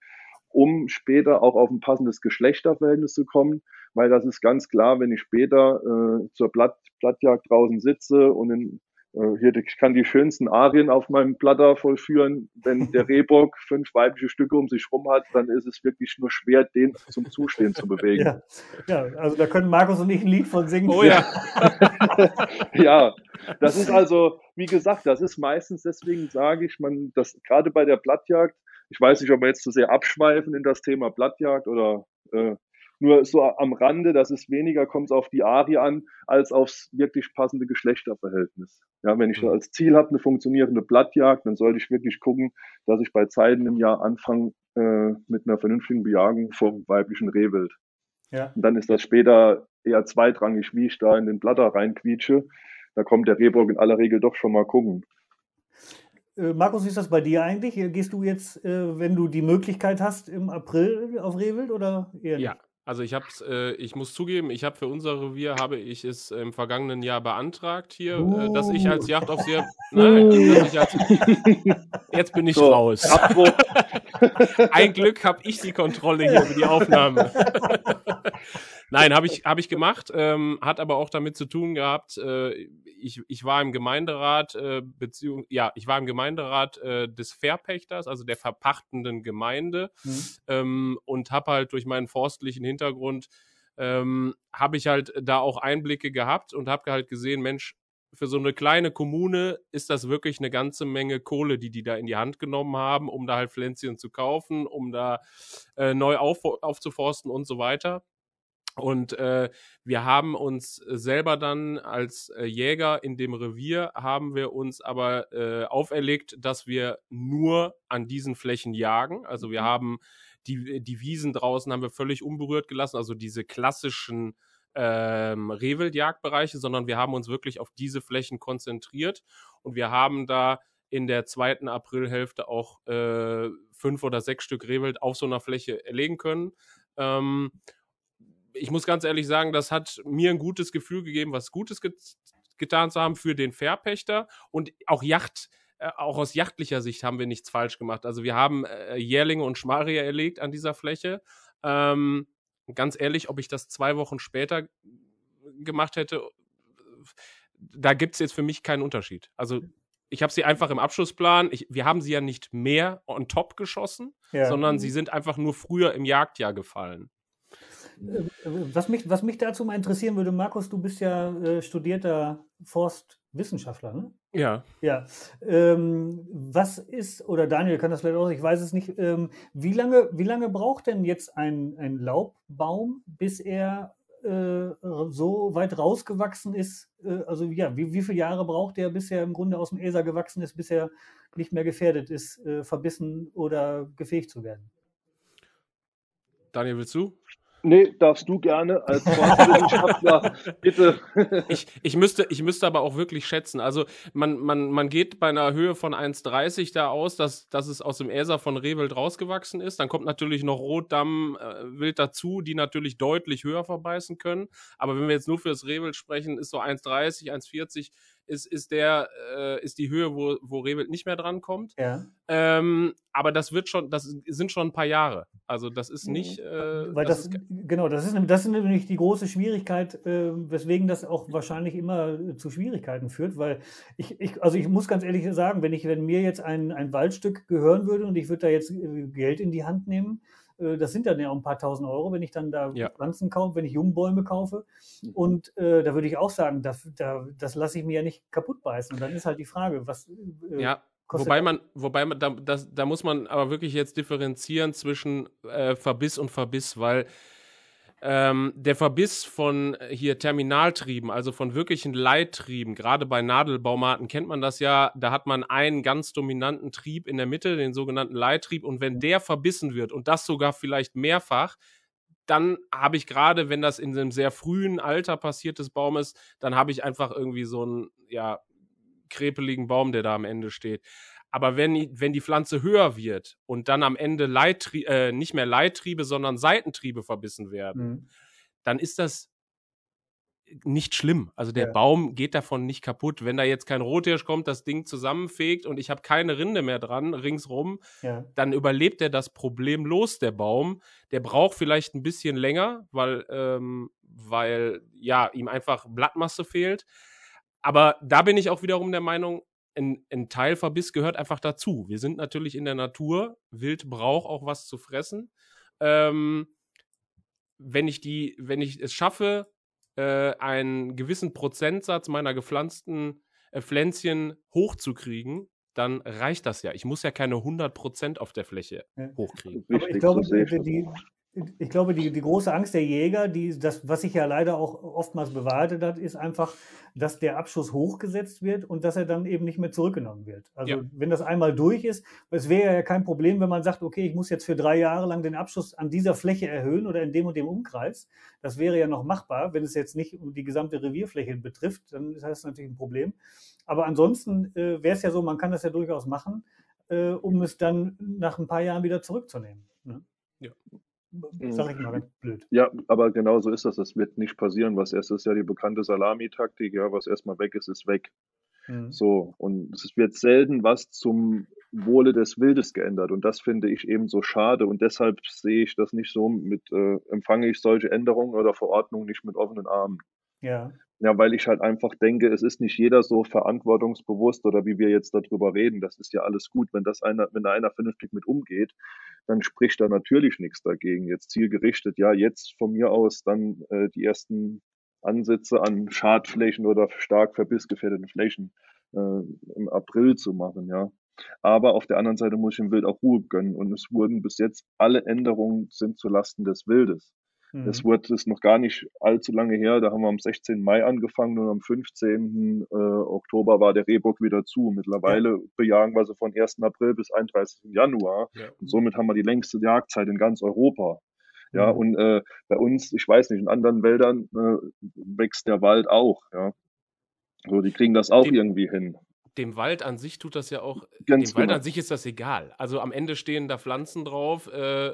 um später auch auf ein passendes Geschlechterverhältnis zu kommen, weil das ist ganz klar, wenn ich später äh, zur Blatt, Blattjagd draußen sitze und in, äh, hier, ich kann die schönsten Arien auf meinem Blatter vollführen, wenn der *laughs* Rehbock fünf weibliche Stücke um sich rum hat, dann ist es wirklich nur schwer, den zum Zustehen zu bewegen. *laughs* Ja, ja also da können Markus und ich ein Lied von singen. Oh ja. *laughs* ja, das ist also, wie gesagt, das ist meistens, deswegen sage ich, man, das gerade bei der Blattjagd, ich weiß nicht, ob wir jetzt zu sehr abschweifen in das Thema Blattjagd oder äh, nur so am Rande, dass es weniger kommt auf die Arie an, als aufs wirklich passende Geschlechterverhältnis. Ja, wenn ich mhm. als Ziel habe, eine funktionierende Blattjagd, dann sollte ich wirklich gucken, dass ich bei Zeiten im Jahr anfange äh, mit einer vernünftigen Bejagung vom weiblichen Rehwild. Ja. Und dann ist das später eher zweitrangig, wie ich da in den Blatter reinquietsche. Da kommt der Rehbock in aller Regel doch schon mal gucken. Äh, Markus, wie ist das bei dir eigentlich? Gehst du jetzt, äh, wenn du die Möglichkeit hast, im April auf Rehwild oder eher nicht? Ja, also ich hab's, äh, ich muss zugeben, ich habe für unser Revier habe ich es im vergangenen Jahr beantragt hier, uh. äh, dass ich als Jagdaufseher, *laughs* nein, dass ich als, *laughs* jetzt bin ich so, raus. *laughs* Ein Glück habe ich die Kontrolle hier über die Aufnahme. Nein, habe ich, hab ich gemacht, ähm, hat aber auch damit zu tun gehabt, äh, ich, ich war im Gemeinderat, äh, beziehung, ja, ich war im Gemeinderat äh, des Verpächters, also der verpachtenden Gemeinde mhm. ähm, und habe halt durch meinen forstlichen Hintergrund ähm, habe ich halt da auch Einblicke gehabt und habe halt gesehen, Mensch, für so eine kleine Kommune ist das wirklich eine ganze Menge Kohle, die die da in die Hand genommen haben, um da halt Pflänzchen zu kaufen, um da äh, neu auf, aufzuforsten und so weiter. Und äh, wir haben uns selber dann als äh, Jäger in dem Revier, haben wir uns aber äh, auferlegt, dass wir nur an diesen Flächen jagen. Also wir mhm. haben die, die Wiesen draußen haben wir völlig unberührt gelassen, also diese klassischen ähm, Rehwildjagdbereiche, sondern wir haben uns wirklich auf diese Flächen konzentriert und wir haben da in der zweiten Aprilhälfte auch äh, fünf oder sechs Stück Rehwild auf so einer Fläche erlegen können. Ähm, ich muss ganz ehrlich sagen, das hat mir ein gutes Gefühl gegeben, was Gutes get getan zu haben für den Verpächter und auch Yacht. Äh, auch aus jachtlicher Sicht haben wir nichts falsch gemacht. Also wir haben äh, Jährlinge und Schmarie erlegt an dieser Fläche. Ähm, ganz ehrlich, ob ich das zwei Wochen später gemacht hätte, da gibt es jetzt für mich keinen Unterschied. Also ich habe sie einfach im Abschlussplan. Ich, wir haben sie ja nicht mehr on top geschossen, ja. sondern sie sind einfach nur früher im Jagdjahr gefallen. Äh, was mich, was mich dazu mal interessieren würde, Markus, du bist ja äh, studierter Forstwissenschaftler, ne? Ja. Ja. Ähm, was ist, oder Daniel kann das vielleicht auch, ich weiß es nicht, ähm, wie, lange, wie lange braucht denn jetzt ein, ein Laubbaum, bis er äh, so weit rausgewachsen ist? Äh, also ja, wie, wie viele Jahre braucht er, bis er im Grunde aus dem ESA gewachsen ist, bis er nicht mehr gefährdet ist, äh, verbissen oder gefähigt zu werden? Daniel, willst du? Nee, darfst du gerne als *laughs* Forstwissenschaftler, bitte. Ich, ich, müsste, ich müsste aber auch wirklich schätzen. Also man, man, man geht bei einer Höhe von 1,30 da aus, dass, dass es aus dem Äser von Rehwild rausgewachsen ist. Dann kommt natürlich noch Rotdammwild äh, dazu, die natürlich deutlich höher verbeißen können. Aber wenn wir jetzt nur für das Rehwild sprechen, ist so 1,30, 1,40 ist, ist der, äh, ist die Höhe, wo, wo Rehwild nicht mehr drankommt. Ja. Ähm, aber das wird schon, das sind schon ein paar Jahre. Also das ist mhm. nicht. Äh, Weil das, das ist, genau, das ist, das ist nämlich die große Schwierigkeit, äh, weswegen das auch wahrscheinlich immer zu Schwierigkeiten führt. Weil ich, ich, also ich muss ganz ehrlich sagen, wenn ich, wenn mir jetzt ein, ein Waldstück gehören würde und ich würde da jetzt äh, Geld in die Hand nehmen, das sind dann ja auch ein paar tausend Euro, wenn ich dann da Ja. Pflanzen kaufe, wenn ich Jungbäume kaufe. Mhm. Und äh, da würde ich auch sagen, das, da, das lasse ich mir ja nicht kaputt beißen. Und dann ist halt die Frage, was äh, Ja, kostet wobei man, wobei man, da, das, da muss man aber wirklich jetzt differenzieren zwischen äh, Verbiss und Verbiss, weil ähm, der Verbiss von äh, hier Terminaltrieben, also von wirklichen Leittrieben, gerade bei Nadelbaumarten kennt man das ja, da hat man einen ganz dominanten Trieb in der Mitte, den sogenannten Leittrieb, und wenn der verbissen wird und das sogar vielleicht mehrfach, dann habe ich gerade, wenn das in einem sehr frühen Alter passiertes Baum ist, dann habe ich einfach irgendwie so einen, ja, krepeligen Baum, der da am Ende steht. Aber wenn, die- wenn die Pflanze höher wird und dann am Ende Leittrie äh, nicht mehr Leittriebe, sondern Seitentriebe verbissen werden, Mhm. dann ist das nicht schlimm. Also der Ja. Baum geht davon nicht kaputt. Wenn da jetzt kein Rothirsch kommt, das Ding zusammenfegt und ich habe keine Rinde mehr dran ringsrum, Ja. dann überlebt er das problemlos, der Baum. Der braucht vielleicht ein bisschen länger, weil, ähm, weil ja, ihm einfach Blattmasse fehlt. Aber da bin ich auch wiederum der Meinung, ein, ein Teilverbiss gehört einfach dazu. Wir sind natürlich in der Natur. Wild braucht auch was zu fressen. Ähm, wenn ich die, wenn ich es schaffe, äh, einen gewissen Prozentsatz meiner gepflanzten äh, Pflänzchen hochzukriegen, dann reicht das ja. Ich muss ja keine 100% auf der Fläche hochkriegen. Aber ich glaube, die, ich glaube, die, die große Angst der Jäger, die, das, was sich ja leider auch oftmals bewahrheitet hat, ist einfach, dass der Abschuss hochgesetzt wird und dass er dann eben nicht mehr zurückgenommen wird. Also Ja. wenn das einmal durch ist, es wäre ja kein Problem, wenn man sagt, okay, ich muss jetzt für drei Jahre lang den Abschuss an dieser Fläche erhöhen oder in dem und dem Umkreis. Das wäre ja noch machbar, wenn es jetzt nicht um die gesamte Revierfläche betrifft, dann ist das natürlich ein Problem. Aber ansonsten äh, wäre es ja so, man kann das ja durchaus machen, äh, um es dann nach ein paar Jahren wieder zurückzunehmen. Ne? Ja. Sag ich mal ganz blöd. Ja, aber genau so ist das. Das wird nicht passieren. Was erst ist ja die bekannte Salamitaktik. Ja, was erstmal weg ist, ist weg. Mhm. So. Und es wird selten was zum Wohle des Wildes geändert. Und das finde ich eben so schade. Und deshalb sehe ich das nicht so mit, äh, empfange ich solche Änderungen oder Verordnungen nicht mit offenen Armen. Ja, Ja, weil ich halt einfach denke, es ist nicht jeder so verantwortungsbewusst oder wie wir jetzt darüber reden. Das ist ja alles gut. Wenn das einer, wenn da einer vernünftig mit umgeht, dann spricht da natürlich nichts dagegen. Jetzt zielgerichtet, ja, jetzt von mir aus dann äh, die ersten Ansätze an Schadflächen oder stark verbissgefährdeten Flächen äh, im April zu machen, ja. Aber auf der anderen Seite muss ich dem Wild auch Ruhe gönnen. Und es wurden bis jetzt alle Änderungen sind zu Lasten des Wildes. Mhm. Es wurde es noch gar nicht allzu lange her. Da haben wir am 16. Mai angefangen und am 15. Äh, Oktober war der Rehbock wieder zu. Mittlerweile bejagen wir sie von 1. April bis 31. Januar. Ja. Und somit haben wir die längste Jagdzeit in ganz Europa. Ja, Mhm. und äh, bei uns, ich weiß nicht, in anderen Wäldern äh, wächst der Wald auch. Ja, so die kriegen das auch Dem- irgendwie hin. Dem Wald an sich tut das ja auch, Ganz dem Wald genau. an sich ist das egal. Also am Ende stehen da Pflanzen drauf. Äh,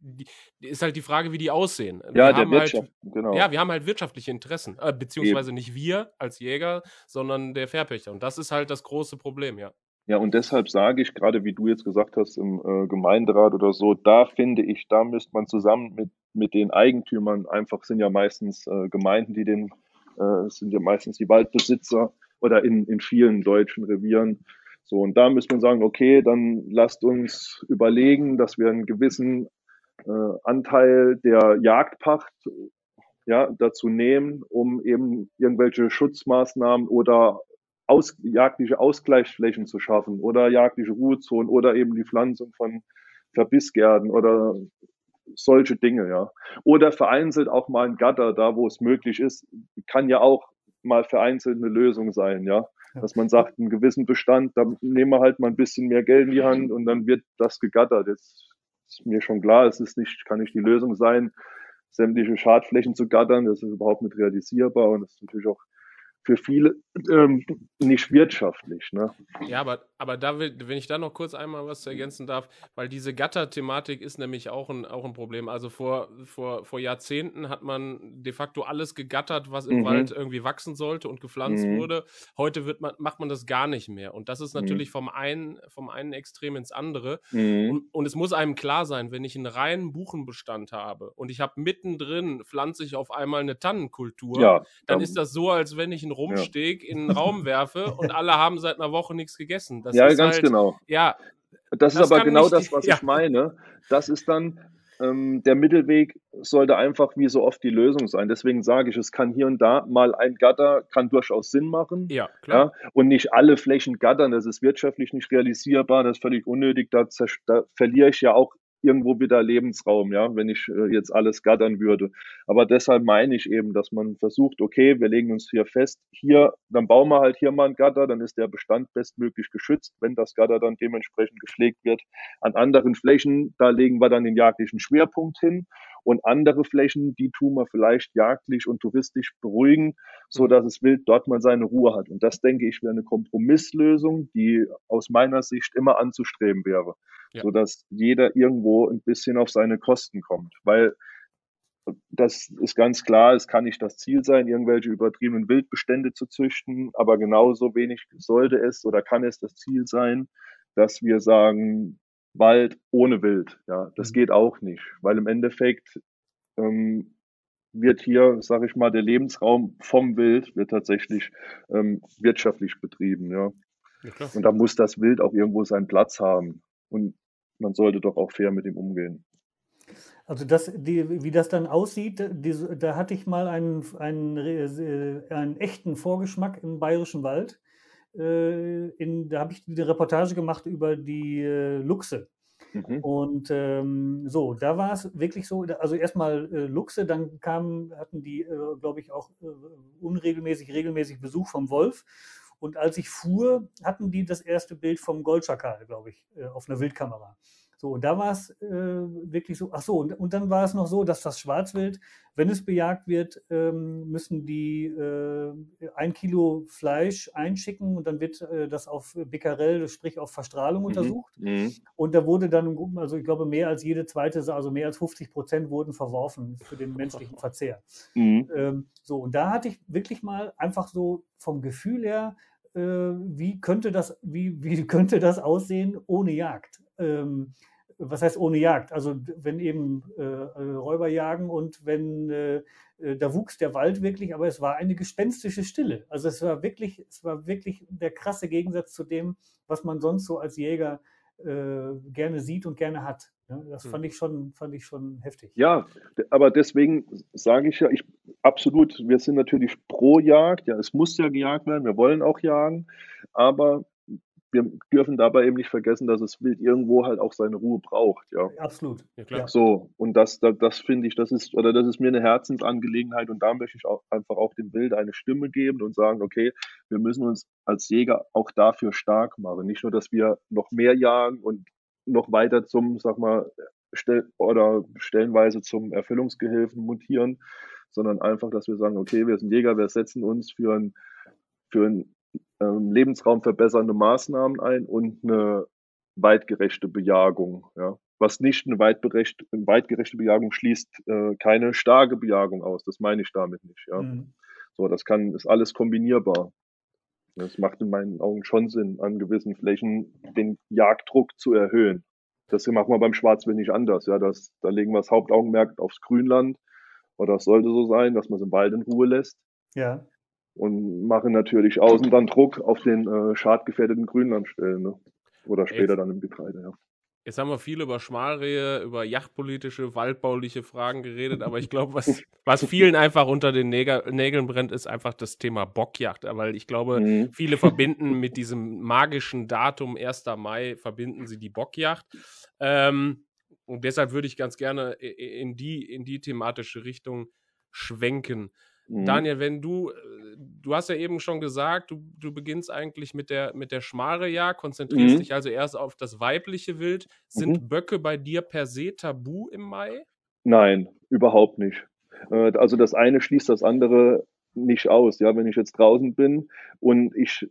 die, ist halt die Frage, wie die aussehen. Ja, wir der haben halt, Wirtschaft, genau. Ja, wir haben halt wirtschaftliche Interessen, äh, beziehungsweise nicht wir als Jäger, sondern der Verpächter. Und das ist halt das große Problem, ja. Ja, und deshalb sage ich, gerade wie du jetzt gesagt hast, im äh, Gemeinderat oder so, da finde ich, da müsste man zusammen mit, mit den Eigentümern, einfach sind ja meistens äh, Gemeinden, die den, äh, sind ja meistens die Waldbesitzer oder in, in vielen deutschen Revieren. So, und da müsste man sagen, okay, dann lasst uns überlegen, dass wir einen gewissen äh, Anteil der Jagdpacht ja, dazu nehmen, um eben irgendwelche Schutzmaßnahmen oder aus, jagdliche Ausgleichsflächen zu schaffen oder jagdliche Ruhezonen oder eben die Pflanzung von Verbissgärten oder solche Dinge, ja. Oder vereinzelt auch mal ein Gatter, da wo es möglich ist, kann ja auch mal vereinzelt eine Lösung sein, ja. Dass man sagt, einen gewissen Bestand, da nehmen wir halt mal ein bisschen mehr Geld in die Hand und dann wird das gegattert. Jetzt ist mir schon klar, es ist nicht, kann nicht die Lösung sein, sämtliche Schadflächen zu gattern. Das ist überhaupt nicht realisierbar und das ist natürlich auch für viele ähm, nicht wirtschaftlich. Ne? Ja, aber, aber da will, wenn ich da noch kurz einmal was zu ergänzen darf, weil diese Gatter-Thematik ist nämlich auch ein, auch ein Problem. Also vor, vor, vor Jahrzehnten hat man de facto alles gegattert, was im Mhm. Wald irgendwie wachsen sollte und gepflanzt Mhm. wurde. Heute wird man, macht man das gar nicht mehr. Und das ist Mhm. natürlich vom einen, vom einen Extrem ins andere. Mhm. Und, und es muss einem klar sein, wenn ich einen reinen Buchenbestand habe und ich habe mittendrin pflanze ich auf einmal eine Tannenkultur, Ja, dann dann- ist das so, als wenn ich einen Rumsteg in einen Raum werfe und alle haben seit einer Woche nichts gegessen. Das ja ist ganz halt, genau. Ja, Das, das ist aber genau das, was *laughs* ja. ich meine. Das ist dann, ähm, der Mittelweg sollte einfach wie so oft die Lösung sein. Deswegen sage ich, es kann hier und da mal ein Gatter, kann durchaus Sinn machen. Ja, klar. Ja, und nicht alle Flächen gattern, das ist wirtschaftlich nicht realisierbar, das ist völlig unnötig. Da, da verliere ich ja auch irgendwo wieder Lebensraum, ja, wenn ich äh, jetzt alles gattern würde. Aber deshalb meine ich eben, dass man versucht, okay, wir legen uns hier fest, hier, dann bauen wir halt hier mal ein Gatter, dann ist der Bestand bestmöglich geschützt, wenn das Gatter dann dementsprechend gepflegt wird. An anderen Flächen, da legen wir dann den jagdlichen Schwerpunkt hin und andere Flächen, die tun wir vielleicht jagdlich und touristisch beruhigen, so mhm. dass es Wild dort mal seine Ruhe hat. Und das denke ich wäre eine Kompromisslösung, die aus meiner Sicht immer anzustreben wäre, ja. so dass jeder irgendwo ein bisschen auf seine Kosten kommt, weil das ist ganz klar, es kann nicht das Ziel sein, irgendwelche übertriebenen Wildbestände zu züchten, aber genauso wenig sollte es oder kann es das Ziel sein, dass wir sagen, Wald ohne Wild. Ja, das mhm. geht auch nicht, weil im Endeffekt ähm, wird hier, sage ich mal, der Lebensraum vom Wild wird tatsächlich ähm, wirtschaftlich betrieben. Ja. ja Und da muss das Wild auch irgendwo seinen Platz haben. Und man sollte doch auch fair mit ihm umgehen. Also das, die, wie das dann aussieht, die, da hatte ich mal einen, einen, äh, einen echten Vorgeschmack im Bayerischen Wald. Äh, in, da habe ich die Reportage gemacht über die äh, Luchse. Mhm. Und ähm, so, da war es wirklich so, also erstmal äh, Luchse, dann kamen, hatten die, äh, glaube ich, auch äh, unregelmäßig, regelmäßig Besuch vom Wolf. Und als ich fuhr, hatten die das erste Bild vom Goldschakal, glaube ich, äh, auf einer Wildkamera. So, und da war es äh, wirklich so, ach so, und, und, dann war es noch so, dass das Schwarzwild, wenn es bejagt wird, ähm, müssen die äh, ein Kilo Fleisch einschicken und dann wird äh, das auf Becquerel, sprich auf Verstrahlung mhm. untersucht. Mhm. Und da wurde dann, also ich glaube, mehr als jede zweite, also mehr als 50 Prozent wurden verworfen für den menschlichen *laughs* Verzehr. Mhm. Ähm, so, und da hatte ich wirklich mal einfach so vom Gefühl her, äh, wie könnte das, wie, wie *laughs* könnte das aussehen ohne Jagd? Ähm, was heißt ohne Jagd? Also wenn eben äh, Räuber jagen und wenn äh, äh, da wuchs der Wald wirklich, aber es war eine gespenstische Stille. Also es war wirklich, es war wirklich der krasse Gegensatz zu dem, was man sonst so als Jäger äh, gerne sieht und gerne hat. Ja, das hm. fand ich schon, fand ich schon heftig. Ja, aber deswegen sage ich ja, ich absolut, wir sind natürlich pro Jagd, ja, es muss ja gejagt werden, wir wollen auch jagen, aber wir dürfen dabei eben nicht vergessen, dass das Wild irgendwo halt auch seine Ruhe braucht, ja. Absolut. Ja, klar. So, und das, das, das finde ich, das ist, oder das ist mir eine Herzensangelegenheit und da möchte ich auch einfach auch dem Wild eine Stimme geben und sagen, okay, wir müssen uns als Jäger auch dafür stark machen. Nicht nur, dass wir noch mehr jagen und noch weiter zum, sag mal, stell, oder stellenweise zum Erfüllungsgehilfen mutieren, sondern einfach, dass wir sagen, okay, wir sind Jäger, wir setzen uns für ein, für ein ähm, Lebensraum verbessernde Maßnahmen ein und eine weitgerechte Bejagung. Ja. Was nicht eine weitgerechte, eine weitgerechte Bejagung schließt, äh, keine starke Bejagung aus. Das meine ich damit nicht. Ja. Mhm. So, das kann, ist alles kombinierbar. Das macht in meinen Augen schon Sinn, an gewissen Flächen den Jagddruck zu erhöhen. Das machen wir beim Schwarzwild nicht anders. Ja, das, da legen wir das Hauptaugenmerk aufs Grünland. Oder es sollte so sein, dass man es im Wald in Ruhe lässt. Ja und machen natürlich außen dann Druck auf den äh, schadgefährdeten Grünlandstellen. Ne? Oder später jetzt, dann im Getreide, ja. Jetzt haben wir viel über Schmalrehe, über yachtpolitische, waldbauliche Fragen geredet, aber ich glaube, was, *laughs* was vielen einfach unter den Näger, Nägeln brennt, ist einfach das Thema Bockjacht. Weil ich glaube, mhm. viele verbinden *laughs* mit diesem magischen Datum 1. Mai, verbinden sie die Bockjacht. Ähm, und deshalb würde ich ganz gerne in die, in die thematische Richtung schwenken. Mhm. Daniel, wenn du, äh, du hast ja eben schon gesagt, du, du beginnst eigentlich mit der, mit der Schmare-Jahr, konzentrierst mhm. dich also erst auf das weibliche Wild. Sind mhm. Böcke bei dir per se tabu im Mai? Nein, überhaupt nicht. Äh, also das eine schließt das andere nicht aus. Ja, wenn ich jetzt draußen bin und ich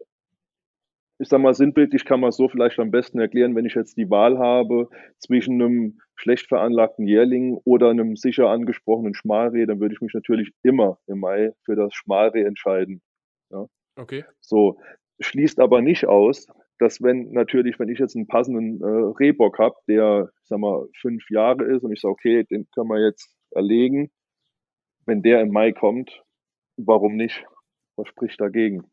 ich sag mal, sinnbildlich kann man es so vielleicht am besten erklären, wenn ich jetzt die Wahl habe zwischen einem schlecht veranlagten Jährling oder einem sicher angesprochenen Schmalreh, dann würde ich mich natürlich immer im Mai für das Schmalreh entscheiden. Ja. Okay. So, schließt aber nicht aus, dass wenn natürlich, wenn ich jetzt einen passenden äh, Rehbock habe, der, ich sag mal, fünf Jahre ist und ich sage, okay, den können wir jetzt erlegen, wenn der im Mai kommt, warum nicht? Was spricht dagegen?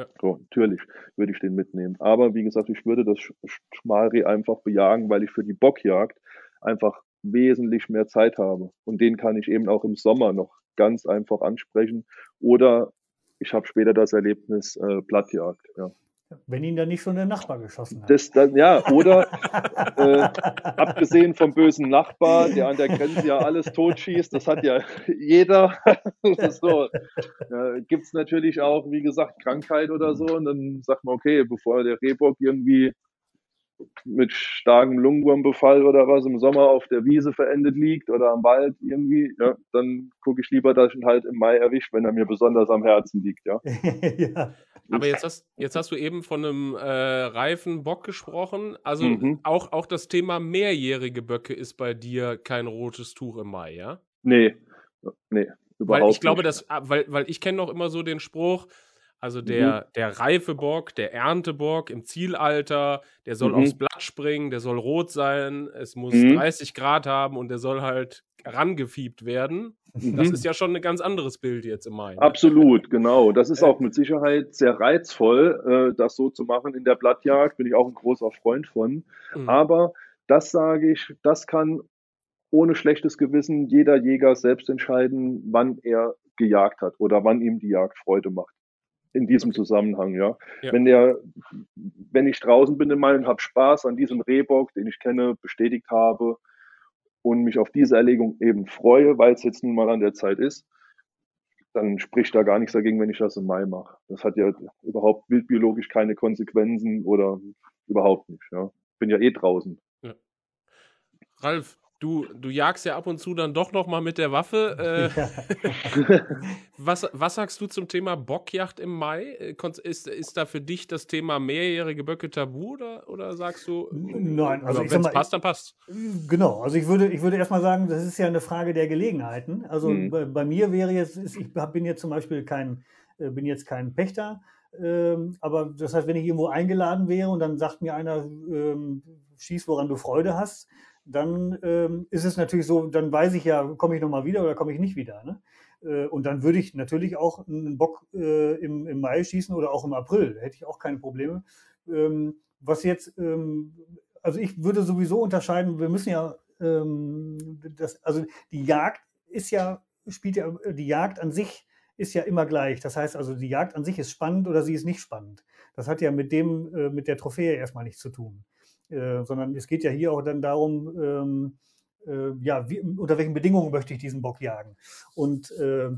Ja. So, natürlich würde ich den mitnehmen. Aber wie gesagt, ich würde das Schmalreh einfach bejagen, weil ich für die Bockjagd einfach wesentlich mehr Zeit habe. Und den kann ich eben auch im Sommer noch ganz einfach ansprechen. Oder ich habe später das Erlebnis äh, Blattjagd. Ja. Wenn ihn dann nicht schon der Nachbar geschossen hat. Das, dann, ja, oder *laughs* äh, abgesehen vom bösen Nachbar, der an der Grenze ja alles totschießt, das hat ja jeder. *laughs* so, äh, Gibt es natürlich auch, wie gesagt, Krankheit oder so. Und dann sagt man, okay, bevor der Rehbock irgendwie mit starkem Lungenwurmbefall oder was im Sommer auf der Wiese verendet liegt oder am Wald irgendwie, ja, dann gucke ich lieber, dass ich ihn halt im Mai erwischt, wenn er mir besonders am Herzen liegt, ja. *laughs* ja. Aber jetzt hast, jetzt hast du eben von einem äh, reifen Bock gesprochen. Also mhm. auch, auch das Thema mehrjährige Böcke ist bei dir kein rotes Tuch im Mai, ja? Nee, nee, überhaupt Weil ich glaube, dass, ah, weil, weil ich kenne noch immer so den Spruch, also der, mhm. der reife Bock, der Erntebock im Zielalter, der soll mhm. aufs Blatt springen, der soll rot sein, es muss mhm. 30 Grad haben und der soll halt rangefiebt werden. Das mhm. ist ja schon ein ganz anderes Bild jetzt im Mai. Absolut, genau. Das *laughs* ist auch mit Sicherheit sehr reizvoll, äh, das so zu machen in der Blattjagd. Bin ich auch ein großer Freund von. Mhm. Aber das sage ich, das kann ohne schlechtes Gewissen jeder Jäger selbst entscheiden, wann er gejagt hat oder wann ihm die Jagd Freude macht in diesem Zusammenhang, ja. ja. Wenn der, wenn ich draußen bin im Mai und habe Spaß an diesem Rehbock, den ich kenne, bestätigt habe und mich auf diese Erlegung eben freue, weil es jetzt nun mal an der Zeit ist, dann spricht da gar nichts dagegen, wenn ich das im Mai mache. Das hat ja überhaupt wildbiologisch keine Konsequenzen oder überhaupt nicht, ja. Bin ja eh draußen. Ja. Ralf, Du, du jagst ja ab und zu dann doch noch mal mit der Waffe. Äh, *laughs* was, was sagst du zum Thema Bockjacht im Mai? Äh, ist, ist da für dich das Thema mehrjährige Böcke tabu oder, oder sagst du, nein, also, also wenn es passt, dann passt Genau, also ich würde, ich würde erstmal sagen, das ist ja eine Frage der Gelegenheiten. Also mhm. bei, bei, mir wäre jetzt, ich bin jetzt zum Beispiel kein, äh, bin jetzt kein Pächter, ähm, aber das heißt, wenn ich irgendwo eingeladen wäre und dann sagt mir einer, ähm, schieß, woran du Freude hast, dann ähm, ist es natürlich so, dann weiß ich ja, komme ich nochmal wieder oder komme ich nicht wieder. Ne? Äh, und dann würde ich natürlich auch einen Bock äh, im, im Mai schießen oder auch im April. Da hätte ich auch keine Probleme. Ähm, was jetzt, ähm, also ich würde sowieso unterscheiden, wir müssen ja, ähm, das, also die Jagd ist ja, spielt ja, die Jagd an sich ist ja immer gleich. Das heißt also, die Jagd an sich ist spannend oder sie ist nicht spannend. Das hat ja mit dem, äh, mit der Trophäe erstmal nichts zu tun. Äh, sondern es geht ja hier auch dann darum, ähm, äh, ja, wie, unter welchen Bedingungen möchte ich diesen Bock jagen. Und äh,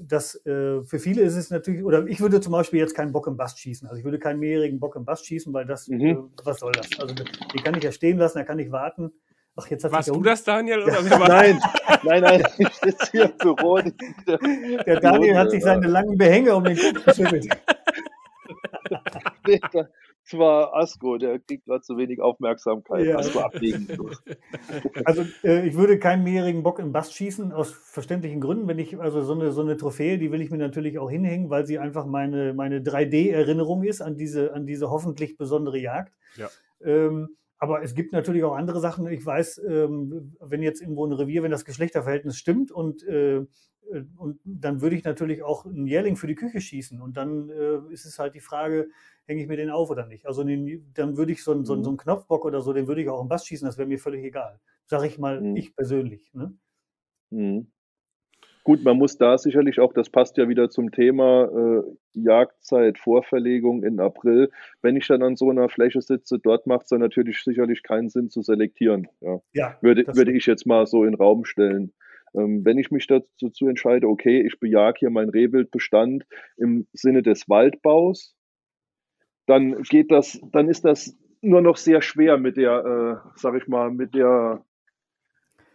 das äh, für viele ist es natürlich, oder ich würde zum Beispiel jetzt keinen Bock im Bast schießen. Also ich würde keinen mehrjährigen Bock im Bast schießen, weil das, mhm. Äh, was soll das? Also den kann ich ja stehen lassen, da kann ich warten. Ach, jetzt hat Warst du das, Daniel? Oder *laughs* nein, nein, nein, *laughs* ich sitze hier im Büro. Der, der Daniel hat sich seine langen Behänge um den Kopf geschüttelt. *laughs* zwar Asko, der kriegt gerade zu wenig Aufmerksamkeit. Ja. Asko abwägen. *laughs* Also äh, ich würde keinen mehrjährigen Bock im Bast schießen, aus verständlichen Gründen. Wenn ich, also so eine, so eine Trophäe, die will ich mir natürlich auch hinhängen, weil sie einfach meine, meine 3D-Erinnerung ist an diese, an diese hoffentlich besondere Jagd. Ja. Ähm, aber es gibt natürlich auch andere Sachen. Ich weiß, ähm, wenn jetzt irgendwo ein Revier, wenn das Geschlechterverhältnis stimmt und äh, und dann würde ich natürlich auch einen Jährling für die Küche schießen. Und dann äh, ist es halt die Frage, hänge ich mir den auf oder nicht. Also den, dann würde ich so, einen, so, so einen mhm. Knopfbock oder so, den würde ich auch im Bass schießen, das wäre mir völlig egal. Sage ich mal, mhm. ich persönlich. Ne? Mhm. Gut, man muss da sicherlich auch, das passt ja wieder zum Thema äh, Jagdzeit, Vorverlegung in April. Wenn ich dann an so einer Fläche sitze, dort macht es dann natürlich sicherlich keinen Sinn zu selektieren. Ja, ja würde, würde ich jetzt mal so in den Raum stellen. Ähm, wenn ich mich dazu entscheide, okay, ich bejage hier meinen Rehwildbestand im Sinne des Waldbaus, dann geht das, dann ist das nur noch sehr schwer mit der, äh, sag ich mal, mit der,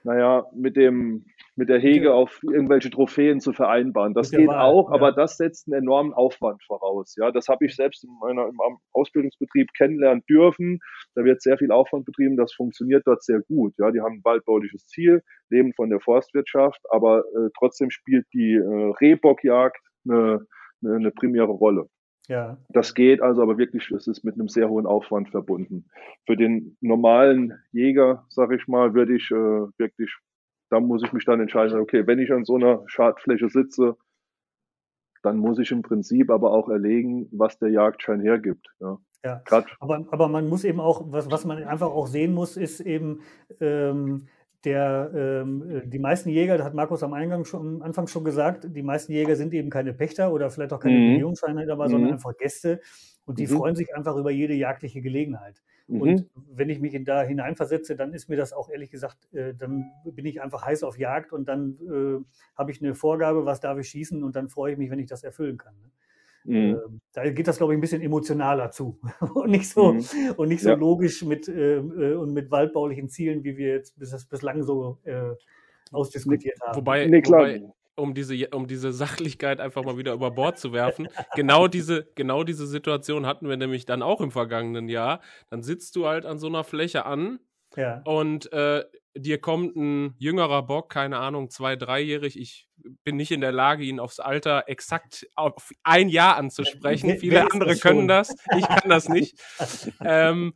naja, mit dem, mit der Hege auf irgendwelche Trophäen zu vereinbaren. Das geht Wahl, auch, ja. aber das setzt einen enormen Aufwand voraus. Ja, das habe ich selbst in meiner im Ausbildungsbetrieb kennenlernen dürfen. Da wird sehr viel Aufwand betrieben. Das funktioniert dort sehr gut. Ja, die haben ein waldbauliches Ziel, leben von der Forstwirtschaft, aber äh, trotzdem spielt die äh, Rehbockjagd eine, eine, eine primäre Rolle. Ja. Das geht also, aber wirklich, es ist mit einem sehr hohen Aufwand verbunden. Für den normalen Jäger, sag ich mal, würde ich äh, wirklich, da muss ich mich dann entscheiden, okay, wenn ich an so einer Schadfläche sitze, dann muss ich im Prinzip aber auch erlegen, was der Jagdschein hergibt. Ja. Ja, aber, aber man muss eben auch, was, was man einfach auch sehen muss, ist eben, ähm, der, ähm, die meisten Jäger, das hat Markus am, Eingang schon, am Anfang schon gesagt, die meisten Jäger sind eben keine Pächter oder vielleicht auch keine mhm. Begehungsscheine dabei, mhm. sondern einfach Gäste und die mhm. freuen sich einfach über jede jagdliche Gelegenheit. Mhm. Und wenn ich mich in da hineinversetze, dann ist mir das auch ehrlich gesagt, äh, dann bin ich einfach heiß auf Jagd und dann äh, habe ich eine Vorgabe, was darf ich schießen und dann freue ich mich, wenn ich das erfüllen kann. Ne? Mhm. Ähm, da geht das, glaube ich, ein bisschen emotionaler zu *laughs* und nicht so, mhm. und nicht so ja. logisch mit, ähm, äh, und mit waldbaulichen Zielen, wie wir jetzt bis, bislang so äh, ausdiskutiert haben. Wobei, nee, wobei, um diese, um diese Sachlichkeit einfach mal wieder über Bord zu werfen. genau, diese, genau diese Situation hatten wir nämlich dann auch im vergangenen Jahr. Dann sitzt du halt an so einer Fläche an ja. und äh, dir kommt ein jüngerer Bock, keine Ahnung, zwei, dreijährig. Ich bin nicht in der Lage, ihn aufs Alter exakt auf ein Jahr anzusprechen. Viele andere können das. Ich kann das nicht. *laughs* ähm,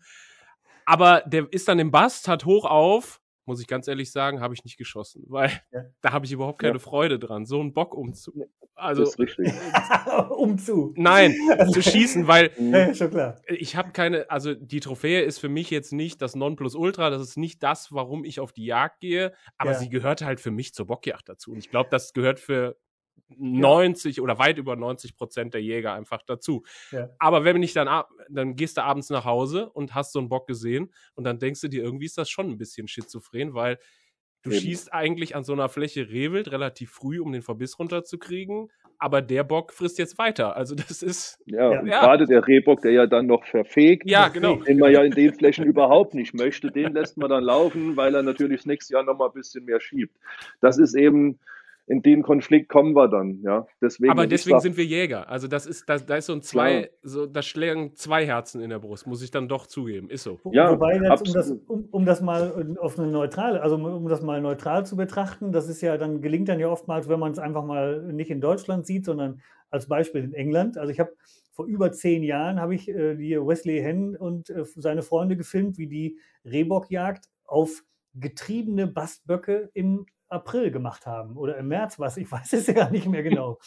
aber der ist dann im Bast, hat hoch auf muss ich ganz ehrlich sagen, habe ich nicht geschossen, *laughs* weil ja. da habe ich überhaupt keine ja. Freude dran. So ein Bock umzu. Also, das ist richtig. *laughs* umzu. Nein, *laughs* zu schießen, weil ja, schon klar. ich habe keine, also die Trophäe ist für mich jetzt nicht das Nonplusultra, das ist nicht das, warum ich auf die Jagd gehe, aber sie gehört halt für mich zur Bockjagd dazu. Und ich glaube, das gehört für 90 ja. oder weit über 90 Prozent der Jäger einfach dazu. Ja. Aber wenn ich dann, dann gehst du abends nach Hause und hast so einen Bock gesehen und dann denkst du dir, irgendwie ist das schon ein bisschen schizophren, weil du Eben. schießt eigentlich an so einer Fläche Rehwild relativ früh, um den Verbiss runterzukriegen, aber der Bock frisst jetzt weiter. Also das ist. Ja, ja. gerade der Rehbock, der ja dann noch verfegt, ja, genau. den man ja in den Flächen überhaupt nicht möchte, den lässt man dann laufen, weil er natürlich das nächste Jahr nochmal ein bisschen mehr schiebt. Das ist eben in den Konflikt kommen wir dann, ja. Deswegen, Aber deswegen sind wir Jäger. Also das ist, da, da ist so ein zwei, so, da schlagen zwei Herzen in der Brust, muss ich dann doch zugeben. Ist so. Ja, Wobei jetzt, um das, um, um das mal auf eine neutrale, also um das mal neutral zu betrachten, das ist ja, dann gelingt dann ja oftmals, wenn man es einfach mal nicht in Deutschland sieht, sondern als Beispiel in England. Also ich habe vor über zehn Jahren habe ich äh, die Wesley Henn und äh, seine Freunde gefilmt, wie die Rehbockjagd auf getriebene Bastböcke im April gemacht haben oder im März was, ich *laughs* weiß es ja nicht mehr genau.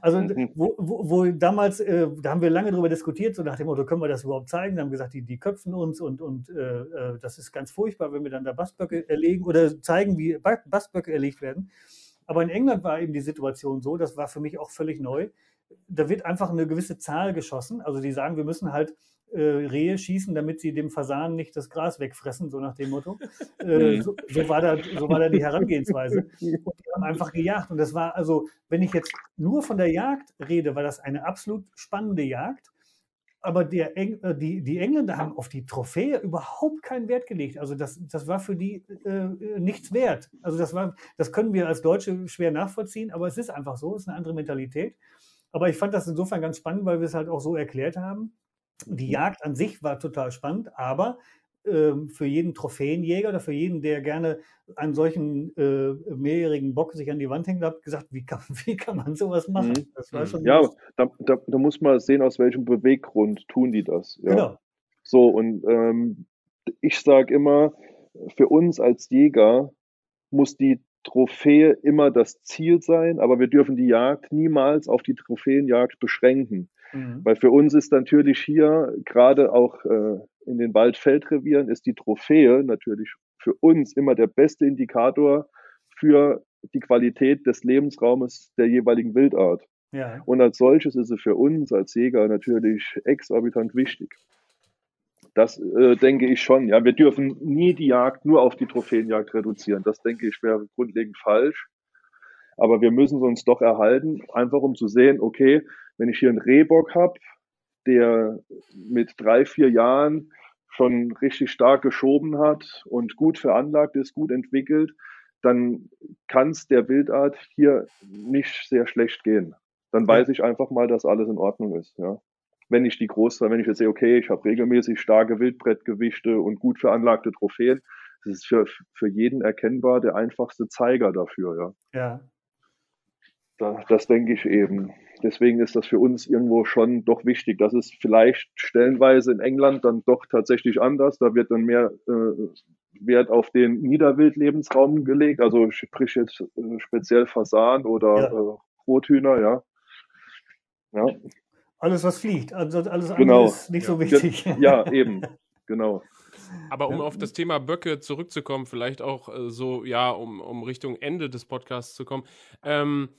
Also mhm. wo, wo, wo damals, äh, da haben wir lange darüber diskutiert, so nach dem Motto, können wir das überhaupt zeigen? Da haben gesagt, die, die köpfen uns und, und äh, äh das ist ganz furchtbar, wenn wir dann da Bastböcke erlegen oder zeigen, wie Bastböcke erlegt werden. Aber in England war eben die Situation so, das war für mich auch völlig neu. Da wird einfach eine gewisse Zahl geschossen. Also die sagen, wir müssen halt äh, Rehe schießen, damit sie dem Fasan nicht das Gras wegfressen, so nach dem Motto. *laughs* Äh, so, so, war da, so war da die Herangehensweise. *laughs* Und die haben einfach gejagt. Und das war also, wenn ich jetzt nur von der Jagd rede, war das eine absolut spannende Jagd. Aber der Eng, äh, die, die Engländer haben auf die Trophäe überhaupt keinen Wert gelegt. Also das, das war für die äh, nichts wert. Also das, war, das können wir als Deutsche schwer nachvollziehen, aber es ist einfach so, es ist eine andere Mentalität. Aber ich fand das insofern ganz spannend, weil wir es halt auch so erklärt haben. Die Jagd an sich war total spannend, aber ähm, für jeden Trophäenjäger oder für jeden, der gerne einen solchen äh, mehrjährigen Bock sich an die Wand hängt, hat gesagt, wie kann, *laughs* wie kann man sowas machen? Mhm. Das war schon ja, da, da, da, muss man sehen, aus welchem Beweggrund tun die das. Ja. Genau. So, und ähm, ich sage immer, für uns als Jäger muss die Trophäe immer das Ziel sein, aber wir dürfen die Jagd niemals auf die Trophäenjagd beschränken. Mhm. Weil für uns ist natürlich hier, gerade auch äh, in den Waldfeldrevieren, ist die Trophäe natürlich für uns immer der beste Indikator für die Qualität des Lebensraumes der jeweiligen Wildart. Ja. Und als solches ist es für uns als Jäger natürlich exorbitant wichtig. Das äh, denke ich schon. Ja, wir dürfen nie die Jagd nur auf die Trophäenjagd reduzieren. Das denke ich wäre grundlegend falsch. Aber wir müssen uns doch erhalten, einfach um zu sehen, okay, wenn ich hier einen Rehbock habe, der mit drei, vier Jahren schon richtig stark geschoben hat und gut veranlagt ist, gut entwickelt, dann kann es der Wildart hier nicht sehr schlecht gehen. Dann weiß ich einfach mal, dass alles in Ordnung ist. Ja wenn ich die Großzahl, wenn ich jetzt sehe, okay, ich habe regelmäßig starke Wildbrettgewichte und gut veranlagte Trophäen, das ist für, für jeden erkennbar der einfachste Zeiger dafür, ja. Ja. Da, das denke ich eben. Deswegen ist das für uns irgendwo schon doch wichtig. Das ist vielleicht stellenweise in England dann doch tatsächlich anders. Da wird dann mehr äh, Wert auf den Niederwildlebensraum gelegt, also sprich jetzt äh, speziell Fasan oder ja. äh, Rothühner, ja. Ja. Alles, was fliegt, also alles andere genau. ist nicht ja. so wichtig. Ja, eben, genau. Aber um auf das Thema Böcke zurückzukommen, vielleicht auch äh, so, ja, um, um Richtung Ende des Podcasts zu kommen. Ähm,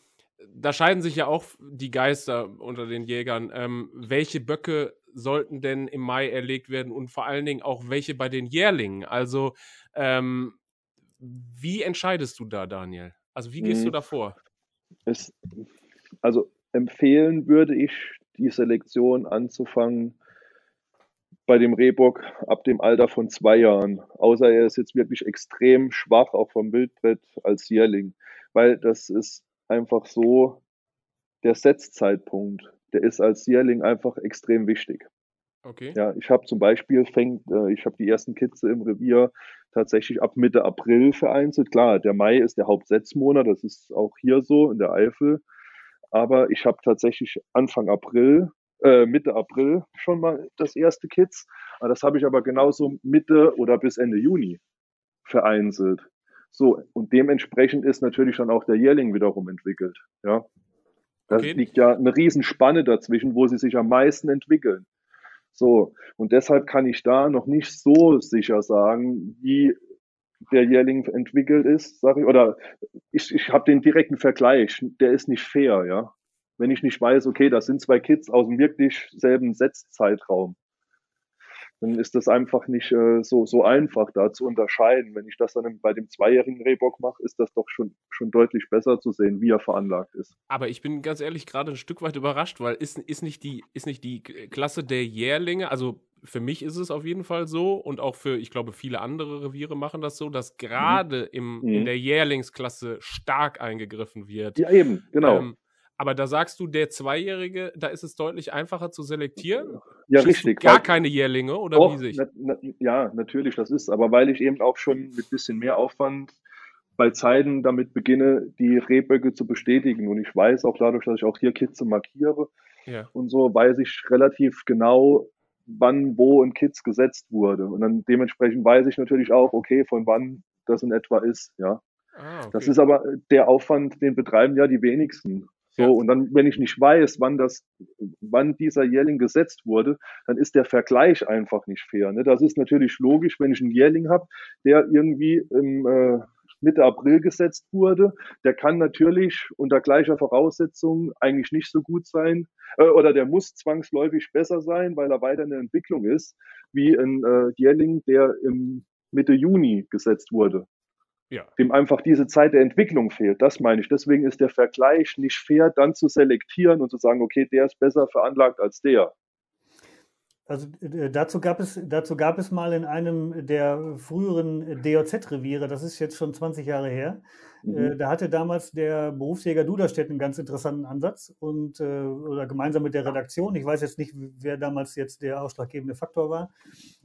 da scheiden sich ja auch die Geister unter den Jägern. Ähm, welche Böcke sollten denn im Mai erlegt werden und vor allen Dingen auch welche bei den Jährlingen? Also, ähm, wie entscheidest du da, Daniel? Also, wie gehst hm. du da vor? Es, also, empfehlen würde ich, die Selektion anzufangen bei dem Rehbock ab dem Alter von zwei Jahren. Außer er ist jetzt wirklich extrem schwach, auch vom Wildbrett als Jährling. Weil das ist einfach so, der Setzzeitpunkt, der ist als Jährling einfach extrem wichtig. Okay. Ja, ich habe zum Beispiel fängt, äh, ich habe die ersten Kitze im Revier tatsächlich ab Mitte April vereinzelt. Klar, der Mai ist der Hauptsetzmonat, das ist auch hier so in der Eifel. Aber ich habe tatsächlich Anfang April, äh, Mitte April schon mal das erste Kitz. Das habe ich aber genauso Mitte oder bis Ende Juni vereinzelt. So, und dementsprechend ist natürlich dann auch der Jährling wiederum entwickelt. Ja. Da okay. liegt ja eine Riesenspanne dazwischen, wo sie sich am meisten entwickeln. So, und deshalb kann ich da noch nicht so sicher sagen, wie der Jährling entwickelt ist, sage ich, oder ich, ich habe den direkten Vergleich, der ist nicht fair, ja. Wenn ich nicht weiß, okay, das sind zwei Kids aus dem wirklich selben Setzzeitraum dann ist das einfach nicht äh, so, so einfach da zu unterscheiden. Wenn ich das dann bei dem zweijährigen Rehbock mache, ist das doch schon, schon deutlich besser zu sehen, wie er veranlagt ist. Aber ich bin ganz ehrlich gerade ein Stück weit überrascht, weil ist, ist, nicht die, ist nicht die Klasse der Jährlinge, also für mich ist es auf jeden Fall so und auch für, ich glaube, viele andere Reviere machen das so, dass gerade mhm. in mhm. der Jährlingsklasse stark eingegriffen wird. Ja, eben, genau. Ähm, aber da sagst du, der Zweijährige, da ist es deutlich einfacher zu selektieren? Ja, Schießt richtig. Gar keine Jährlinge oder Doch, wie sich? Na, na, ja, natürlich, das ist, aber weil ich eben auch schon mit bisschen mehr Aufwand bei Zeiten damit beginne, die Rehböcke zu bestätigen. Und ich weiß auch dadurch, dass ich auch hier Kitze markiere ja. und so, weiß ich relativ genau, wann, wo ein Kitz gesetzt wurde. Und dann dementsprechend weiß ich natürlich auch, okay, von wann das in etwa ist, ja. Ah, okay. Das ist aber der Aufwand, den betreiben ja die wenigsten. So, ja. und dann, wenn ich nicht weiß, wann das, wann dieser Jährling gesetzt wurde, dann ist der Vergleich einfach nicht fair. Ne? Das ist natürlich logisch, wenn ich einen Jährling habe, der irgendwie im äh, Mitte April gesetzt wurde, der kann natürlich unter gleicher Voraussetzung eigentlich nicht so gut sein, äh, oder der muss zwangsläufig besser sein, weil er weiter in der Entwicklung ist, wie ein äh, Jährling, der im Mitte Juni gesetzt wurde ja. dem einfach diese Zeit der Entwicklung fehlt. Das meine ich. Deswegen ist der Vergleich nicht fair, dann zu selektieren und zu sagen, okay, der ist besser veranlagt als der. Also äh, dazu gab es, dazu gab es mal in einem der früheren DOZ-Reviere, das ist jetzt schon 20 Jahre her, mhm. äh, da hatte damals der Berufsjäger Duderstedt einen ganz interessanten Ansatz und äh, oder gemeinsam mit der Redaktion, ich weiß jetzt nicht, wer damals jetzt der ausschlaggebende Faktor war,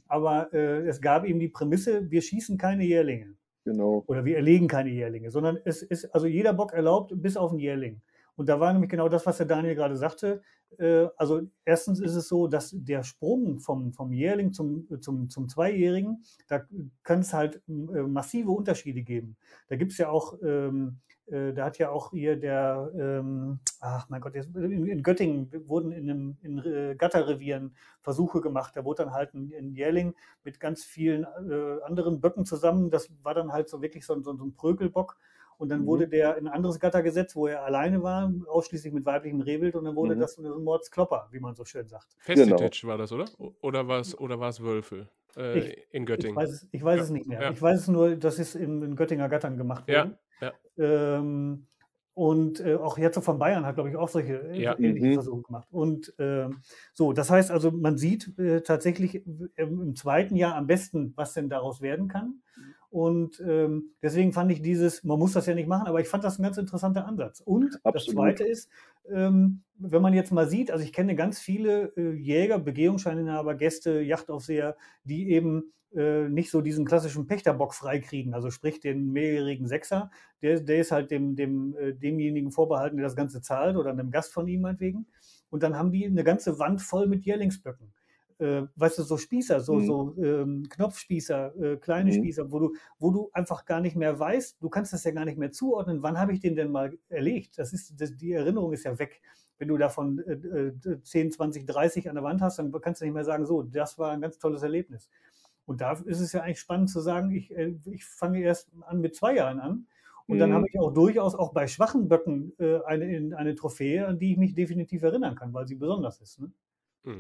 aber es gab ihm die Prämisse, wir schießen keine Jährlinge. Genau. Oder wir erlegen keine Jährlinge, sondern es ist, also jeder Bock erlaubt, bis auf einen Jährling. Und da war nämlich genau das, was der Daniel gerade sagte. Äh, also erstens ist es so, dass der Sprung vom, vom Jährling zum, zum, zum Zweijährigen, da kann es halt äh, massive Unterschiede geben. Da gibt es ja auch ähm, äh, da hat ja auch hier der, ähm, ach mein Gott, in, in, Göttingen wurden in, einem, in äh, Gatterrevieren Versuche gemacht. Da wurde dann halt ein, ein Jährling mit ganz vielen äh, anderen Böcken zusammen. Das war dann halt so wirklich so, so, so ein Prökelbock. Und dann mhm. wurde der in ein anderes Gatter gesetzt, wo er alleine war, ausschließlich mit weiblichem Rehwild. Und dann wurde mhm. das so ein Mordsklopper, wie man so schön sagt. Festititsch genau. war das, oder? Oder war es oder Wölfe äh, ich, in Göttingen? Ich weiß es, ich weiß ja. es nicht mehr. Ja. Ich weiß es nur, dass es in, in Göttinger Gattern gemacht wurde. Ja. Ja. Ähm, und äh, auch Herzog von Bayern hat, glaube ich, auch solche äh, ja. ähnliche mhm. Versuche gemacht. Und äh, so, das heißt also, man sieht äh, tatsächlich im zweiten Jahr am besten, was denn daraus werden kann. Und ähm, deswegen fand ich dieses, man muss das ja nicht machen, aber ich fand das ein ganz interessanter Ansatz. Und Absolut. das Zweite ist, ähm, wenn man jetzt mal sieht, also ich kenne ganz viele äh, Jäger, Begehungsscheininhaber, Gäste, Yachtaufseher, die eben äh, nicht so diesen klassischen Pächterbock freikriegen, also sprich den mehrjährigen Sechser, der, der ist halt dem, dem, äh, demjenigen vorbehalten, der das Ganze zahlt oder einem Gast von ihm meinetwegen. Und dann haben die eine ganze Wand voll mit Jährlingsböcken. Äh, weißt du, so Spießer, so, Mhm. so ähm, Knopfspießer, äh, kleine Mhm. Spießer, wo du, wo du einfach gar nicht mehr weißt, du kannst das ja gar nicht mehr zuordnen, wann habe ich den denn mal erlegt? Das ist, das, die Erinnerung ist ja weg. Wenn du davon äh, äh, 10, 20, 30 an der Wand hast, dann kannst du nicht mehr sagen, so, das war ein ganz tolles Erlebnis. Und da ist es ja eigentlich spannend zu sagen, ich, äh, ich fange erst an mit zwei Jahren an. Und dann Mhm. habe ich auch durchaus auch bei schwachen Böcken äh, eine, eine Trophäe, an die ich mich definitiv erinnern kann, weil sie besonders ist. Ne?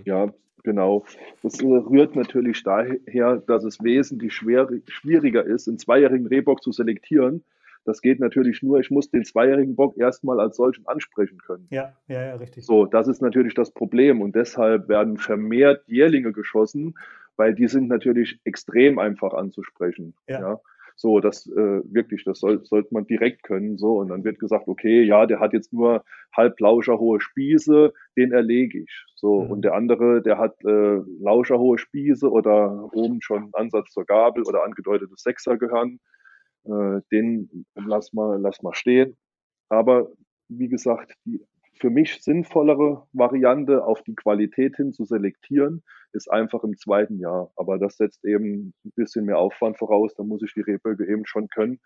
Ja, genau. Das rührt natürlich daher, dass es wesentlich schwer, schwieriger ist, einen zweijährigen Rehbock zu selektieren. Das geht natürlich nur, ich muss den zweijährigen Bock erstmal als solchen ansprechen können. Ja, ja, ja, richtig. So, das ist natürlich das Problem und deshalb werden vermehrt Jährlinge geschossen, weil die sind natürlich extrem einfach anzusprechen. Ja. Ja. So, das äh, wirklich, das soll, sollte man direkt können. So, und dann wird gesagt, okay, ja, der hat jetzt nur halb lauscherhohe Spieße, den erlege ich. So, Mhm. und der andere, der hat äh, lauscherhohe Spieße oder oben schon Ansatz zur Gabel oder angedeutetes Sechsergehirn. Äh, den lass mal, lass mal stehen. Aber wie gesagt, die für mich sinnvollere Variante, auf die Qualität hin zu selektieren, ist einfach im zweiten Jahr. Aber das setzt eben ein bisschen mehr Aufwand voraus. Da muss ich die Rehböcke eben schon können,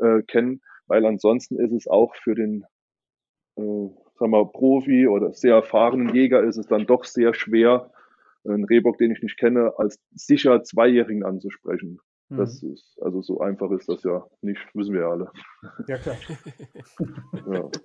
äh, kennen, weil ansonsten ist es auch für den äh, sagen wir, Profi oder sehr erfahrenen Jäger ist es dann doch sehr schwer, einen Rehbock, den ich nicht kenne, als sicher Zweijährigen anzusprechen. Mhm. Das ist, also so einfach ist das ja nicht, wissen wir ja alle. Ja, klar. Ja. *laughs*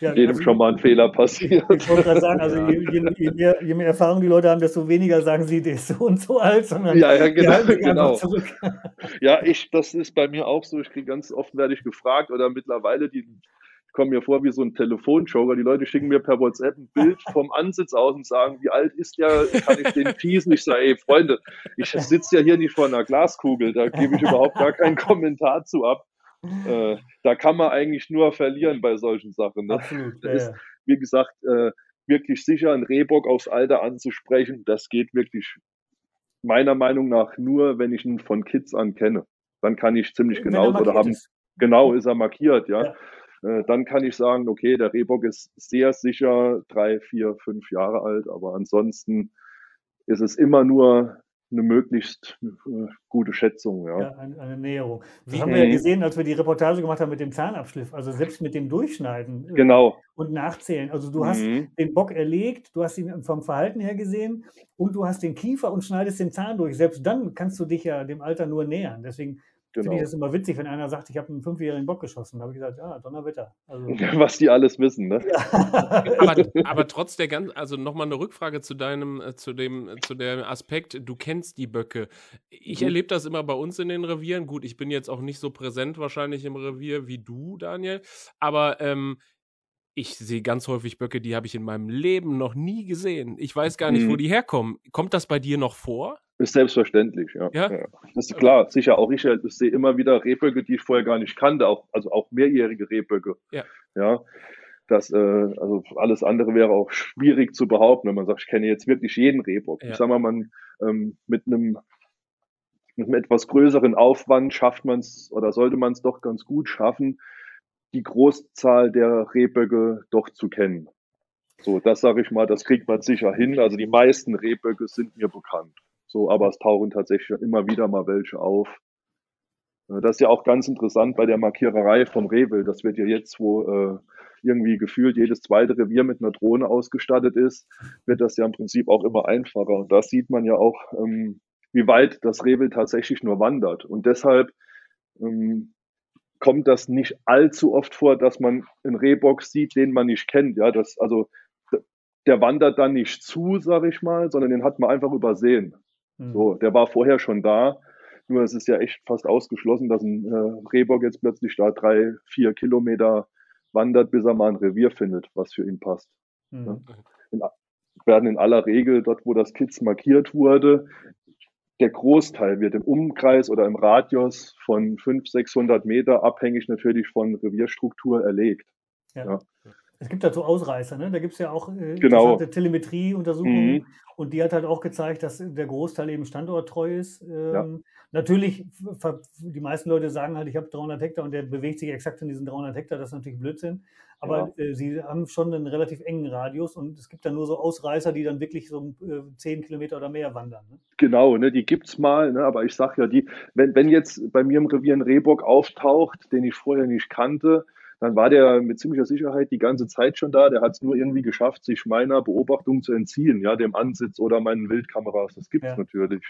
Ja, Jedem also- schon mal ein Fehler passiert. Ich wollte gerade sagen, also je, je, *laughs* je, mehr, je mehr Erfahrung die Leute haben, desto weniger sagen sie, der ist so und so alt, sondern Ja, ja, die genau, sich genau. einfach zurück. *laughs* Ja, ich, das ist bei mir auch so. Ich kriege ganz oft werde ich gefragt oder mittlerweile die ich komme mir vor wie so ein Telefonjoker. Die Leute schicken mir per WhatsApp ein Bild vom Ansitz aus und sagen, wie alt ist der? Kann ich den teasen? Ich sage, ey, Freunde, ich sitze ja hier nicht vor einer Glaskugel. Da gebe ich überhaupt gar keinen Kommentar zu ab. Äh, da kann man eigentlich nur verlieren bei solchen Sachen. Ne? Absolut. Ja, ist- ja. Wie gesagt, äh, wirklich sicher einen Rehbock aufs Alter anzusprechen, das geht wirklich meiner Meinung nach nur, wenn ich ihn von Kids an kenne. Dann kann ich ziemlich Wenn genau er oder haben ist. genau ist er markiert, ja. Äh, dann kann ich sagen, okay, der Rehbock ist sehr sicher drei, vier, fünf Jahre alt, aber ansonsten ist es immer nur eine möglichst äh, gute Schätzung, ja. Ja, eine, eine Näherung. Das Wie- haben wir ja gesehen, als wir die Reportage gemacht haben mit dem Zahnabschliff. Also selbst mit dem Durchschneiden äh, Genau. und Nachzählen. Also du hast Mhm. den Bock erlegt, du hast ihn vom Verhalten her gesehen und du hast den Kiefer und schneidest den Zahn durch. Selbst dann kannst du dich ja dem Alter nur nähern. Deswegen finde ich Genau. das immer witzig, wenn einer sagt, ich habe einen fünfjährigen Bock geschossen. Da habe ich gesagt, ja, Donnerwetter. Also, *laughs* Was die alles wissen, ne? *laughs* Aber, aber trotz der ganzen, also nochmal eine Rückfrage zu deinem, äh, zu dem, äh, zu dem Aspekt, du kennst die Böcke. Ich Mhm. erlebe das immer bei uns in den Revieren. Gut, ich bin jetzt auch nicht so präsent wahrscheinlich im Revier wie du, Daniel, aber ähm, ich sehe ganz häufig Böcke, die habe ich in meinem Leben noch nie gesehen. Ich weiß gar nicht, wo Mhm. die herkommen. Kommt das bei dir noch vor? Ist selbstverständlich, ja. Ja? Das ist klar, sicher auch ich, ich sehe immer wieder Rehböcke, die ich vorher gar nicht kannte, auch, also auch mehrjährige Rehböcke. Ja. Ja. Das, äh, also alles andere wäre auch schwierig zu behaupten, wenn man sagt, ich kenne jetzt wirklich jeden Rehbock. Ja. Ich sag mal, man ähm, mit einem mit einem etwas größeren Aufwand schafft man es oder sollte man es doch ganz gut schaffen, die Großzahl der Rehböcke doch zu kennen. So, das sage ich mal, das kriegt man sicher hin. Also die meisten Rehböcke sind mir bekannt. So, aber es tauchen tatsächlich immer wieder mal welche auf. Äh, Das ist ja auch ganz interessant bei der Markiererei vom Rehwild. Das wird ja jetzt, wo äh, irgendwie gefühlt jedes zweite Revier mit einer Drohne ausgestattet ist, wird das ja im Prinzip auch immer einfacher. Und da sieht man ja auch, ähm, wie weit das Rehwild tatsächlich nur wandert. Und deshalb ähm, kommt das nicht allzu oft vor, dass man einen Rehbock sieht, den man nicht kennt. Ja, das, also der wandert dann nicht zu, sag ich mal, sondern den hat man einfach übersehen. Mhm. So, der war vorher schon da. Nur es ist ja echt fast ausgeschlossen, dass ein äh, Rehbock jetzt plötzlich da drei, vier Kilometer wandert, bis er mal ein Revier findet, was für ihn passt. Mhm. In, werden in aller Regel dort, wo das Kids markiert wurde, der Großteil wird im Umkreis oder im Radius von 500, 600 Meter, abhängig natürlich von Revierstruktur, erlegt. Ja. Ja. Es gibt dazu Ausreißer, ne? Da gibt es ja auch äh, Genau. interessante Telemetrieuntersuchungen Mhm. und die hat halt auch gezeigt, dass der Großteil eben standorttreu ist. Ja. Ähm, Natürlich, ver- die meisten Leute sagen halt, ich habe 300 Hektar und der bewegt sich exakt in diesen 300 Hektar, das ist natürlich Blödsinn. Aber äh, sie haben schon einen relativ engen Radius und es gibt dann nur so Ausreißer, die dann wirklich so äh, 10 Kilometer oder mehr wandern. Ne? Genau, ne, die gibt's mal, ne, aber ich sag ja, die, wenn, wenn jetzt bei mir im Revier ein Rehbock auftaucht, den ich vorher nicht kannte, dann war der mit ziemlicher Sicherheit die ganze Zeit schon da. Der hat es nur irgendwie geschafft, sich meiner Beobachtung zu entziehen, ja, dem Ansitz oder meinen Wildkameras. Das gibt's Ja. natürlich.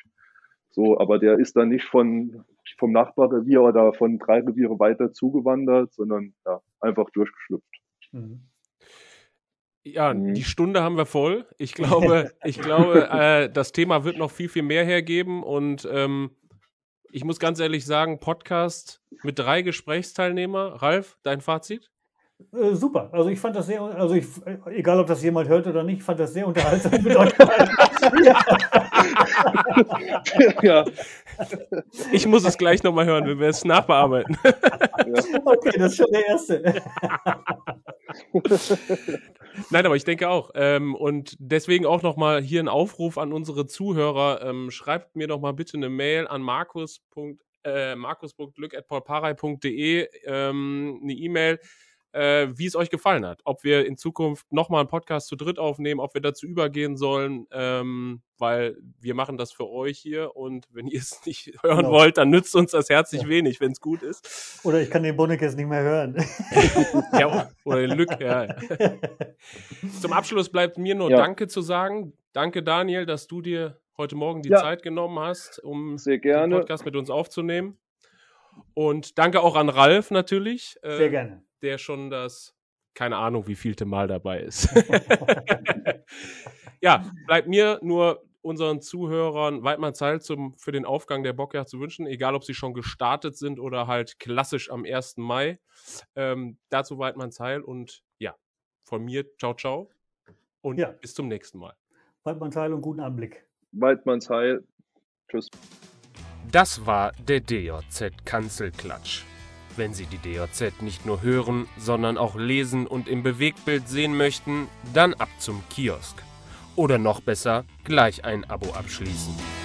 So, aber der ist dann nicht von, vom Nachbarrevier oder von drei Reviere weiter zugewandert, sondern ja, einfach durchgeschlüpft. Mhm. Ja, Mhm. die Stunde haben wir voll. Ich glaube, *laughs* ich glaube, äh, das Thema wird noch viel, viel mehr hergeben. Und ähm, ich muss ganz ehrlich sagen, Podcast mit drei Gesprächsteilnehmer. Ralf, dein Fazit? Äh, super. Also ich fand das sehr, also ich, äh, egal ob das jemand hört oder nicht, ich fand das sehr unterhaltsam mit euch. *laughs* ja, Ich muss es gleich nochmal hören, wenn wir es nachbearbeiten. *laughs* Okay, das ist schon der erste. *laughs* Nein, aber ich denke auch. Ähm, und deswegen auch nochmal hier ein Aufruf an unsere Zuhörer. Ähm, schreibt mir doch mal bitte eine Mail an markus. Äh, markus.glück.paulparei.de ähm, eine E-Mail, äh, wie es euch gefallen hat. Ob wir in Zukunft nochmal einen Podcast zu dritt aufnehmen, ob wir dazu übergehen sollen, ähm, weil wir machen das für euch hier und wenn *laughs* ihr es nicht hören Genau. wollt, dann nützt uns das herzlich Ja. wenig, wenn es gut ist. Oder ich kann den Bonnekes nicht mehr hören. *laughs* Ja, oder den Lück, ja. *laughs* Zum Abschluss bleibt mir nur Ja. Danke zu sagen. Danke, Daniel, dass du dir heute Morgen die Ja. Zeit genommen hast, um sehr den gerne. Podcast mit uns aufzunehmen. Und danke auch an Ralf natürlich, äh, Sehr gerne. Der schon das, keine Ahnung, wie vielte Mal dabei ist. *laughs* ja, bleibt mir nur unseren Zuhörern Weidmannsheil zum, für den Aufgang der Bockjagd zu wünschen, egal ob sie schon gestartet sind oder halt klassisch am 1. Mai. Ähm, dazu Weidmannsheil und ja, von mir, ciao, ciao und Ja. bis zum nächsten Mal. Waldmannsheil und guten Anblick. Waldmannsheil. Tschüss. Das war der DJZ Kanzelklatsch. Wenn Sie die DJZ nicht nur hören, sondern auch lesen und im Bewegtbild sehen möchten, dann ab zum Kiosk. Oder noch besser, gleich ein Abo abschließen.